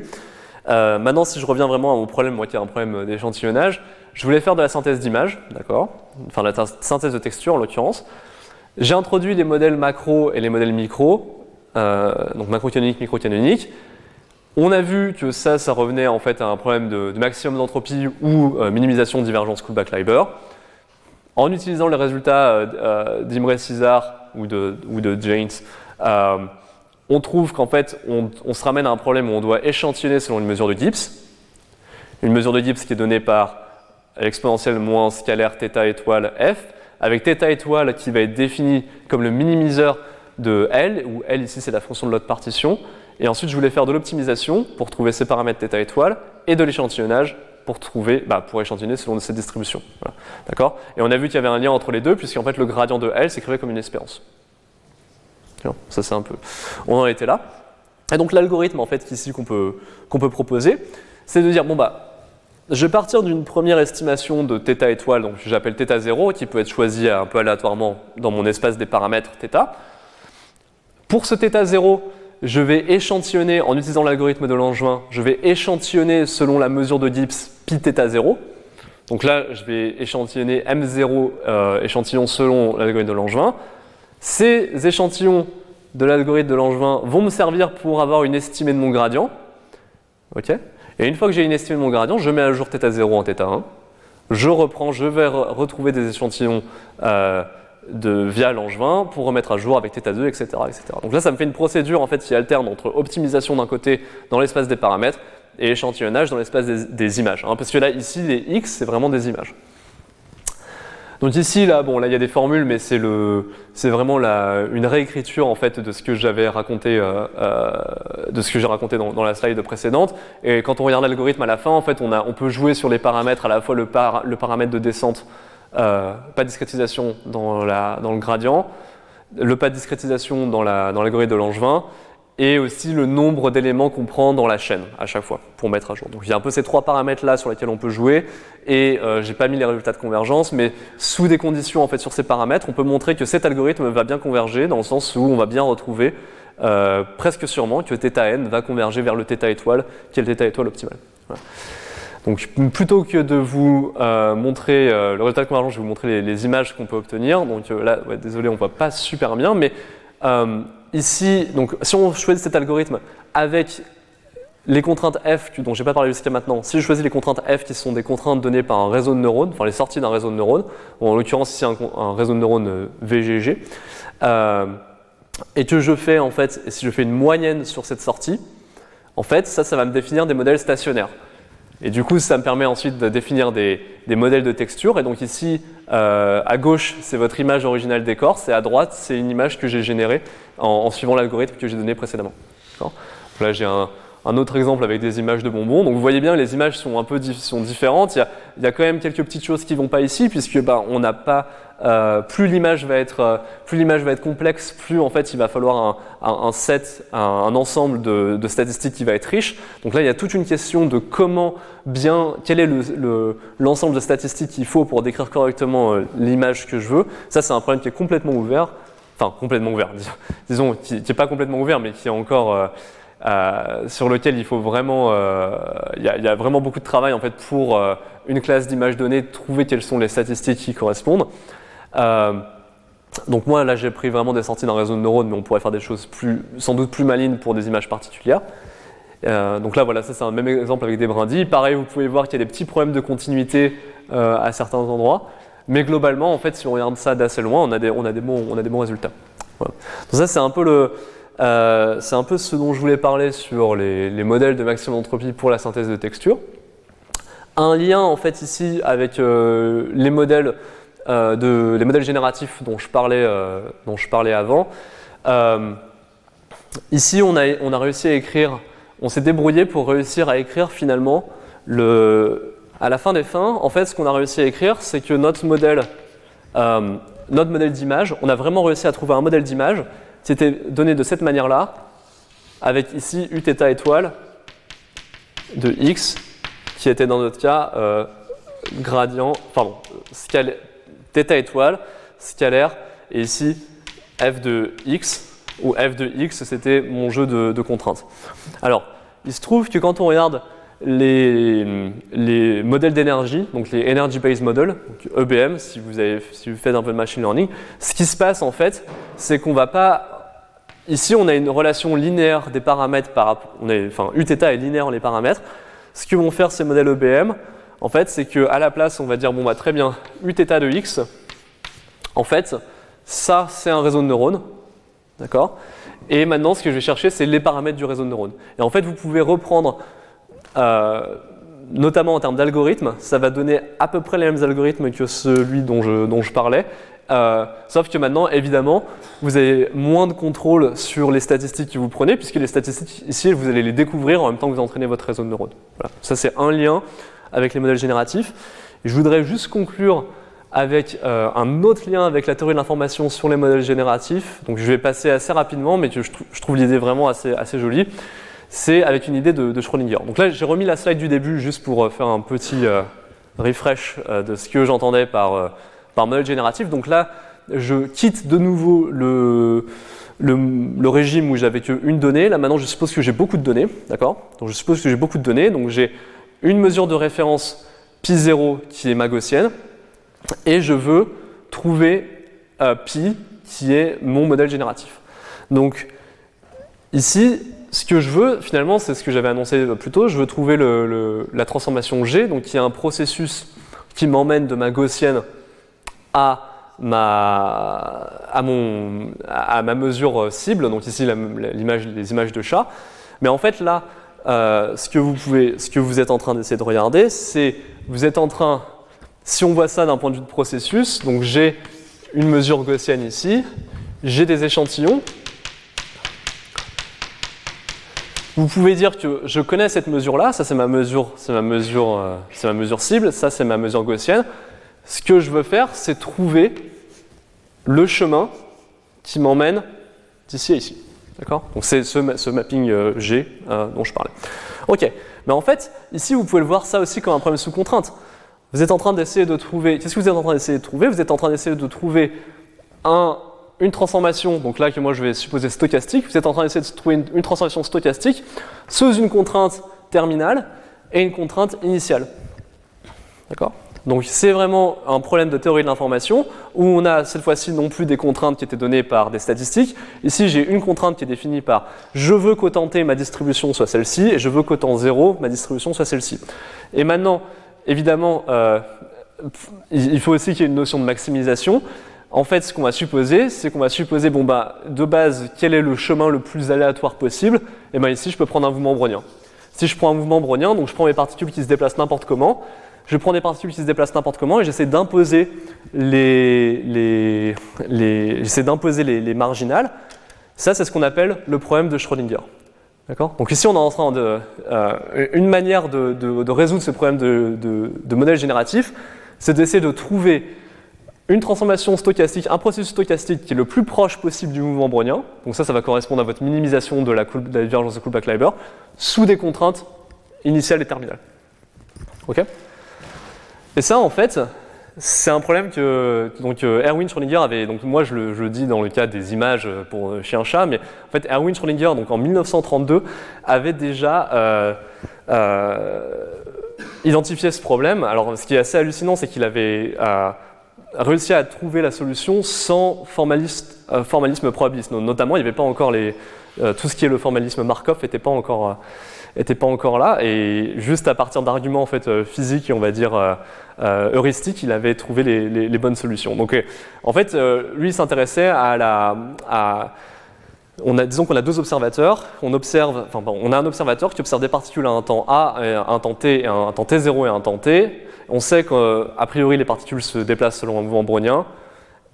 maintenant, si je reviens vraiment à mon problème, moi qui ai un problème d'échantillonnage, je voulais faire de la synthèse d'image, d'accord? Enfin, la synthèse de texture en l'occurrence. J'ai introduit les modèles macro et les modèles micro, donc macro-canonique, micro-canonique. On a vu que ça, ça revenait en fait à un problème de, maximum d'entropie ou euh, minimisation de divergence Kullback-Leiber. En utilisant les résultats euh, euh d'Imre-César ou de, ou de Janes, on trouve qu'en fait, on, se ramène à un problème où on doit échantillonner selon une mesure de Gibbs. Une mesure de Gibbs qui est donnée par l'exponentielle moins scalaire θ étoile f, avec θ étoile qui va être défini comme le minimiseur de L, où L ici c'est la fonction de l'autre partition. Et ensuite je voulais faire de l'optimisation pour trouver ces paramètres θ étoile et de l'échantillonnage pour trouver, bah, pour échantillonner selon cette distribution. D'accord Et on a vu qu'il y avait un lien entre les deux, puisqu'en fait le gradient de L s'écrivait comme une espérance. Ça c'est un peu. On en était là. Et donc l'algorithme en fait ici qu'on peut, qu'on peut proposer, c'est de dire bon bah je vais partir d'une première estimation de θ étoile, donc j'appelle θ 0, qui peut être choisi un peu aléatoirement dans mon espace des paramètres θ. Pour ce θ 0, je vais échantillonner, en utilisant l'algorithme de Langevin, je vais échantillonner selon la mesure de Gibbs pi θ 0. Donc là, je vais échantillonner M0 euh, échantillons selon l'algorithme de Langevin. Ces échantillons de l'algorithme de Langevin vont me servir pour avoir une estimée de mon gradient. ok et une fois que j'ai une estimée de mon gradient, je mets à jour θ0 en θ1. Je reprends, je vais retrouver des échantillons euh, de, via Langevin pour remettre à jour avec θ2, etc., etc. Donc là, ça me fait une procédure en fait qui alterne entre optimisation d'un côté dans l'espace des paramètres et échantillonnage dans l'espace des, images. Hein, parce que là, ici, les x, c'est vraiment des images. Donc ici, là, bon, là, il y a des formules, mais c'est le, c'est vraiment la, une réécriture en fait de ce que j'avais raconté, euh, euh, de ce que j'ai raconté dans, dans, la slide précédente. Et quand on regarde l'algorithme à la fin, en fait, on, a, on peut jouer sur les paramètres, à la fois le, par, le paramètre de descente, euh, pas de discrétisation dans, la, dans le gradient, le pas de discrétisation dans, la, dans l'algorithme de Langevin, et aussi le nombre d'éléments qu'on prend dans la chaîne à chaque fois pour mettre à jour. Donc il y a un peu ces trois paramètres là sur lesquels on peut jouer et euh, j'ai pas mis les résultats de convergence mais sous des conditions en fait sur ces paramètres on peut montrer que cet algorithme va bien converger dans le sens où on va bien retrouver euh, presque sûrement que θ n va converger vers le θ étoile qui est le θ étoile optimal. Donc plutôt que de vous euh, montrer euh, le résultat de convergence, je vais vous montrer les, images qu'on peut obtenir. Donc euh, là, désolé, on voit pas super bien, mais ici, donc, si on choisit cet algorithme avec les contraintes F, dont je n'ai pas parlé jusqu'à maintenant, si je choisis les contraintes F qui sont des contraintes données par un réseau de neurones, enfin les sorties d'un réseau de neurones, en l'occurrence ici un, un, réseau de neurones VGG, et que je fais en fait, si je fais une moyenne sur cette sortie, en fait, ça, ça va me définir des modèles stationnaires. Et du coup, ça me permet ensuite de définir des, modèles de texture. Et donc ici, euh, à gauche, c'est votre image originale d'écorce, et à droite, c'est une image que j'ai générée en, en suivant l'algorithme que j'ai donné précédemment. Là, j'ai un, un, autre exemple avec des images de bonbons. Donc vous voyez bien, les images sont un peu sont différentes. Il y, a, il y, a, quand même quelques petites choses qui vont pas ici, puisque bah, on n'a pas euh, plus l'image va être euh, plus l'image va être complexe, plus en fait il va falloir un, un, set, un, ensemble de, de, statistiques qui va être riche. Donc là il y a toute une question de comment bien, quel est l'ensemble le, le, de statistiques qu'il faut pour décrire correctement euh, l'image que je veux. Ça c'est un problème qui est complètement ouvert, enfin complètement ouvert, <laughs> disons qui n'est pas complètement ouvert, mais qui est encore euh, sur lequel il faut vraiment, euh, il y, a, vraiment beaucoup de travail en fait pour euh, une classe d'images données trouver quelles sont les statistiques qui correspondent. Donc moi là j'ai pris vraiment des sorties d'un réseau de neurones, mais on pourrait faire des choses plus, sans doute plus malines pour des images particulières. Donc là voilà, ça c'est un même exemple avec des brindilles. Pareil, vous pouvez voir qu'il y a des petits problèmes de continuité à certains endroits, mais globalement en fait si on regarde ça d'assez loin, on a des, on a des, bons, on a des bons résultats. Donc ça c'est un peu le, euh, c'est un peu ce dont je voulais parler sur les, les modèles de maximum entropie pour la synthèse de texture. Un lien en fait ici avec euh, les modèles euh, de, les modèles génératifs dont je parlais, dont je parlais avant. Ici, on a, on a réussi à écrire, on s'est débrouillé pour réussir à écrire finalement, le, à la fin des fins, en fait, ce qu'on a réussi à écrire, c'est que notre modèle, notre modèle d'image, on a vraiment réussi à trouver un modèle d'image qui était donné de cette manière-là, avec ici U θ étoile de x, qui était dans notre cas euh, gradient, pardon, scalaire θ étoile, scalaire, et ici f de x, où f de x c'était mon jeu de, contraintes. Alors, il se trouve que quand on regarde les, les modèles d'énergie, donc les Energy Based Models, EBM, si vous, avez, si vous faites un peu de machine learning, ce qui se passe en fait, c'est qu'on va pas. Ici, on a une relation linéaire des paramètres par on est, enfin, Uθ est linéaire les paramètres. Ce que vont faire ces modèles EBM, en fait, c'est qu'à la place, on va dire, bon, bah, très bien, Uθ de x, en fait, ça, c'est un réseau de neurones, d'accord? Et maintenant, ce que je vais chercher, c'est les paramètres du réseau de neurones. Et en fait, vous pouvez reprendre, euh, notamment en termes d'algorithmes, ça va donner à peu près les mêmes algorithmes que celui dont je parlais, euh, sauf que maintenant, évidemment, vous avez moins de contrôle sur les statistiques que vous prenez, puisque les statistiques, ici, vous allez les découvrir en même temps que vous entraînez votre réseau de neurones. Voilà. Ça, c'est un lien avec les modèles génératifs. Je voudrais juste conclure avec euh, un autre lien avec la théorie de l'information sur les modèles génératifs. Donc je vais passer assez rapidement, mais je, trouve l'idée vraiment assez, jolie. C'est avec une idée de, Schrödinger. Donc là, j'ai remis la slide du début juste pour euh, faire un petit refresh de ce que j'entendais par, par modèle génératif. Donc là, je quitte de nouveau le, régime où j'avais qu'une donnée. Là, maintenant, je suppose que j'ai beaucoup de données. D'accord? Donc je suppose que j'ai beaucoup de données. Donc j'ai une mesure de référence pi 0 qui est ma gaussienne et je veux trouver euh, pi qui est mon modèle génératif. Donc ici, ce que je veux finalement, c'est ce que j'avais annoncé plus tôt, je veux trouver la transformation G, donc qui est un processus qui m'emmène de ma gaussienne à ma, à, mon, à ma mesure cible, donc ici l'image, les images de chat. Mais en fait là, euh, ce, que vous pouvez, ce que vous êtes en train d'essayer de regarder, c'est vous êtes en train si on voit ça d'un point de vue de processus, donc j'ai une mesure gaussienne ici, j'ai des échantillons. Vous pouvez dire que je connais cette mesure-là, ça c'est ma mesure, c'est ma mesure, euh, c'est ma mesure cible, ça c'est ma mesure gaussienne. Ce que je veux faire, c'est trouver le chemin qui m'emmène d'ici à ici. D'accord? Donc c'est ce, mapping euh, G euh, dont je parlais. Ok, mais en fait, ici vous pouvez le voir ça aussi comme un problème sous contrainte. Vous êtes en train d'essayer de trouver. Qu'est-ce que vous êtes en train d'essayer de trouver? Vous êtes en train d'essayer de trouver un, une transformation, donc là que moi je vais supposer stochastique. Vous êtes en train d'essayer de trouver une, une transformation stochastique sous une contrainte terminale et une contrainte initiale. D'accord? Donc c'est vraiment un problème de théorie de l'information où on a cette fois-ci non plus des contraintes qui étaient données par des statistiques. Ici j'ai une contrainte qui est définie par je veux qu'autant t ma distribution soit celle-ci et je veux qu'autant 0 ma distribution soit celle-ci. Et maintenant, évidemment, euh, il faut aussi qu'il y ait une notion de maximisation. En fait, ce qu'on va supposer, c'est qu'on va supposer, bon bah, de base, quel est le chemin le plus aléatoire possible Et bien ici, je peux prendre un mouvement brownien. Si je prends un mouvement brownien, donc je prends mes particules qui se déplacent n'importe comment, je prends des particules qui se déplacent n'importe comment et j'essaie d'imposer les, les, les, marginales. Ça, c'est ce qu'on appelle le problème de Schrödinger. Donc ici, on est en train de... Euh, une manière de, résoudre ce problème de, de modèle génératif, c'est d'essayer de trouver une transformation stochastique, un processus stochastique qui est le plus proche possible du mouvement brownien. Donc ça, ça va correspondre à votre minimisation de la, de la divergence de Kullback-Leiber, sous des contraintes initiales et terminales. OK? Et ça, en fait, c'est un problème que donc, euh, Erwin Schrödinger avait. Donc, moi, je le, dis dans le cas des images pour euh, chien-chat, mais en fait, Erwin Schrödinger, donc en 1932, avait déjà euh, identifié ce problème. Alors, ce qui est assez hallucinant, c'est qu'il avait réussi à trouver la solution sans formalisme probabiliste. Notamment, il n'y avait pas encore les, tout ce qui est le formalisme Markov n'était pas encore n'était pas encore là et juste à partir d'arguments en fait physiques et on va dire euh, heuristique, il avait trouvé les, bonnes solutions. Donc, euh, en fait, euh, lui, il s'intéressait à la. On a, disons qu'on a deux observateurs. On, observe, enfin, on a un observateur qui observe des particules à un temps A, un temps t, un, temps t0 et un temps t. On sait qu'a priori les particules se déplacent selon un mouvement brownien.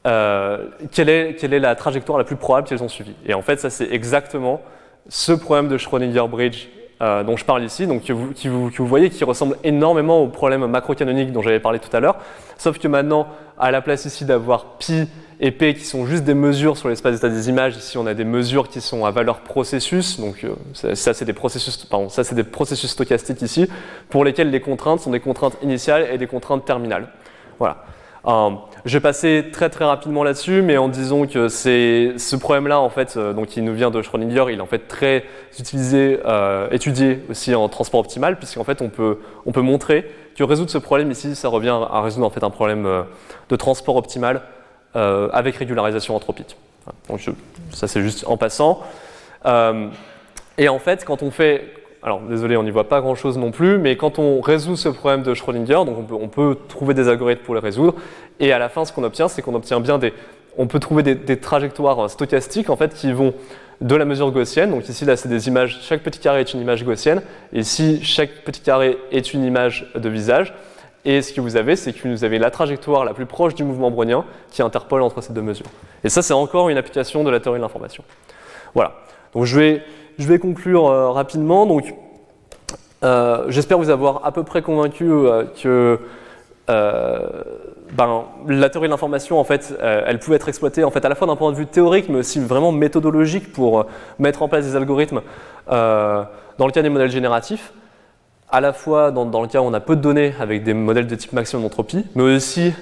quelle, est, quelle, est, la trajectoire la plus probable qu'elles ont suivie Et en fait, ça c'est exactement ce problème de Schrödinger-Bridge euh, dont je parle ici, donc que vous, vous, voyez qui ressemble énormément au problème macrocanonique dont j'avais parlé tout à l'heure, sauf que maintenant, à la place ici d'avoir pi et qui sont juste des mesures sur l'espace d'état des images, ici on a des mesures qui sont à valeur processus, donc euh, ça c'est des processus, ça c'est des processus stochastiques ici, pour lesquels les contraintes sont des contraintes initiales et des contraintes terminales. Voilà. Euh, je vais passer très très rapidement là-dessus, mais en disant que c'est ce problème-là, en fait, euh, donc qui nous vient de Schrödinger, il est en fait très utilisé, euh, étudié aussi en transport optimal, puisqu'en fait on peut, on peut montrer que résoudre ce problème ici, ça revient à résoudre en fait un problème de transport optimal avec régularisation anthropique. Donc ça c'est juste en passant. et en fait, quand on fait alors désolé, on n'y voit pas grand-chose non plus, mais quand on résout ce problème de Schrödinger, donc on peut, trouver des algorithmes pour les résoudre, et à la fin, ce qu'on obtient, c'est qu'on obtient bien des, on peut trouver des, trajectoires stochastiques en fait qui vont de la mesure gaussienne. Donc ici, là, c'est des images. Chaque petit carré est une image gaussienne. Et ici, chaque petit carré est une image de visage. Et ce que vous avez, c'est que vous avez la trajectoire la plus proche du mouvement brownien qui interpole entre ces deux mesures. Et ça, c'est encore une application de la théorie de l'information. Voilà. Donc je vais je vais conclure euh, rapidement. Donc, euh, j'espère vous avoir à peu près convaincu euh, que ben, la théorie de l'information, en fait, elle pouvait être exploitée en fait, à la fois d'un point de vue théorique, mais aussi vraiment méthodologique pour mettre en place des algorithmes dans le cas des modèles génératifs, à la fois dans, le cas où on a peu de données avec des modèles de type maximum d'entropie, mais aussi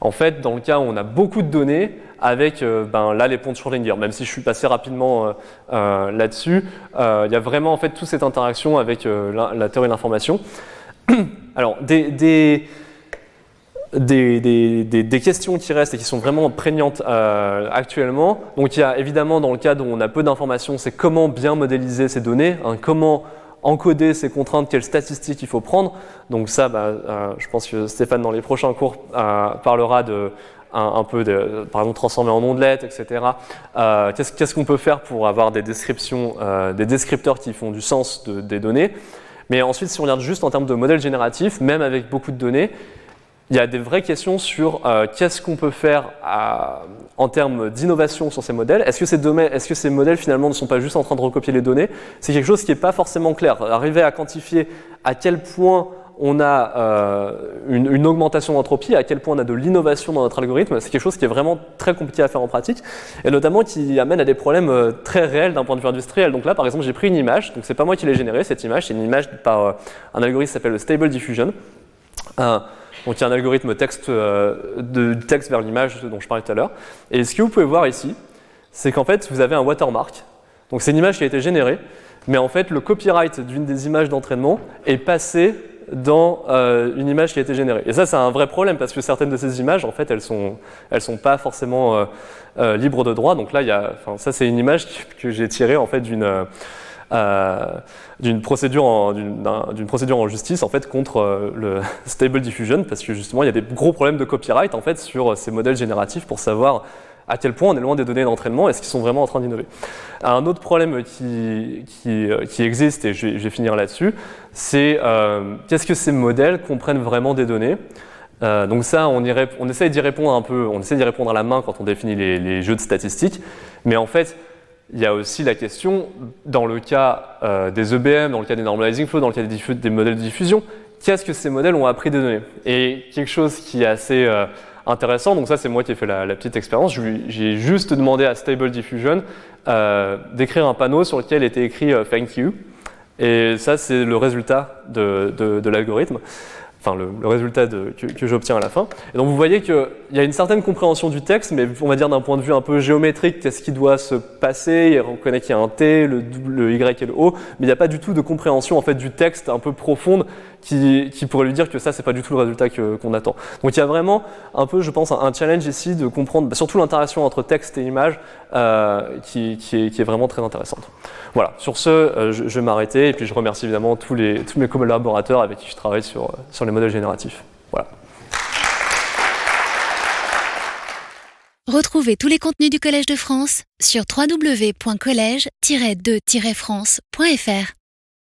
en fait dans le cas où on a beaucoup de données avec euh, ben, les ponts de Schrödinger. Même si je suis passé rapidement euh, euh, là-dessus, il y a vraiment en fait toute cette interaction avec la, théorie de l'information. <clears throat> Alors des, des, des, questions qui restent et qui sont vraiment prégnantes actuellement. Donc il y a évidemment dans le cas où on a peu d'informations, c'est comment bien modéliser ces données, hein, comment encoder ces contraintes, quelles statistiques il faut prendre. Donc ça, bah, je pense que Stéphane dans les prochains cours parlera de un, peu, par exemple, transformer en ondelettes, etc. Euh, qu'est-ce qu'on peut faire pour avoir des descriptions, euh, des descripteurs qui font du sens des données? Mais ensuite, si on regarde juste en termes de modèle génératif, même avec beaucoup de données, il y a des vraies questions sur euh, qu'est-ce qu'on peut faire en termes d'innovation sur ces modèles. Est-ce que ces, est que ces modèles finalement ne sont pas juste en train de recopier les données? C'est quelque chose qui n'est pas forcément clair. Arriver à quantifier à quel point on a euh, une, augmentation d'entropie, à quel point on a de l'innovation dans notre algorithme, c'est quelque chose qui est vraiment très compliqué à faire en pratique, et notamment qui amène à des problèmes euh, très réels d'un point de vue industriel. Donc là, par exemple, j'ai pris une image, donc c'est pas moi qui l'ai générée, cette image, c'est une image par un algorithme qui s'appelle le Stable Diffusion. Donc il y a un algorithme texte, de texte vers l'image dont je parlais tout à l'heure. Et ce que vous pouvez voir ici, c'est qu'en fait, vous avez un watermark. Donc c'est une image qui a été générée, mais en fait, le copyright d'une des images d'entraînement est passé dans euh, une image qui a été générée. Et ça, c'est un vrai problème parce que certaines de ces images, en fait, elles sont, elles sont pas forcément euh, euh, libres de droit. Donc là, y a, ça, c'est une image que j'ai tirée en fait d'une d'une procédure en procédure en justice en fait contre le <laughs> Stable Diffusion parce que justement, il y a des gros problèmes de copyright en fait sur ces modèles génératifs pour savoir à quel point on est loin des données d'entraînement, est-ce qu'ils sont vraiment en train d'innover. Un autre problème qui, euh, existe, et je vais, finir là-dessus, c'est euh, qu'est-ce que ces modèles comprennent vraiment des données? Euh, donc ça, on, essaie d'y répondre un peu, on essaie d'y répondre à la main quand on définit les, jeux de statistiques, mais en fait, il y a aussi la question, dans le cas des EBM, dans le cas des normalizing flow, dans le cas des, modèles de diffusion, qu'est-ce que ces modèles ont appris des données? Et quelque chose qui est assez intéressant. Donc ça, c'est moi qui ai fait la, petite expérience. J'ai juste demandé à Stable Diffusion euh, d'écrire un panneau sur lequel était écrit euh, Thank you. Et ça, c'est le résultat de l'algorithme enfin le, résultat que, j'obtiens à la fin. Et donc vous voyez qu'il y a une certaine compréhension du texte, mais on va dire d'un point de vue un peu géométrique, qu'est-ce qui doit se passer, il reconnaît qu'il y a un T, le, le, Y et le O, mais il n'y a pas du tout de compréhension en fait du texte un peu profonde qui, pourrait lui dire que ça c'est pas du tout le résultat qu'on attend. Donc il y a vraiment un peu, je pense, un, challenge ici de comprendre, bah, surtout l'interaction entre texte et image, euh, qui, est, vraiment très intéressante. Voilà, sur ce, euh, je, vais m'arrêter et puis je remercie évidemment tous, les, tous mes collaborateurs avec qui je travaille sur, sur les modèles génératifs. Voilà. Retrouvez tous les contenus du Collège de France sur www.colège-2-france.fr.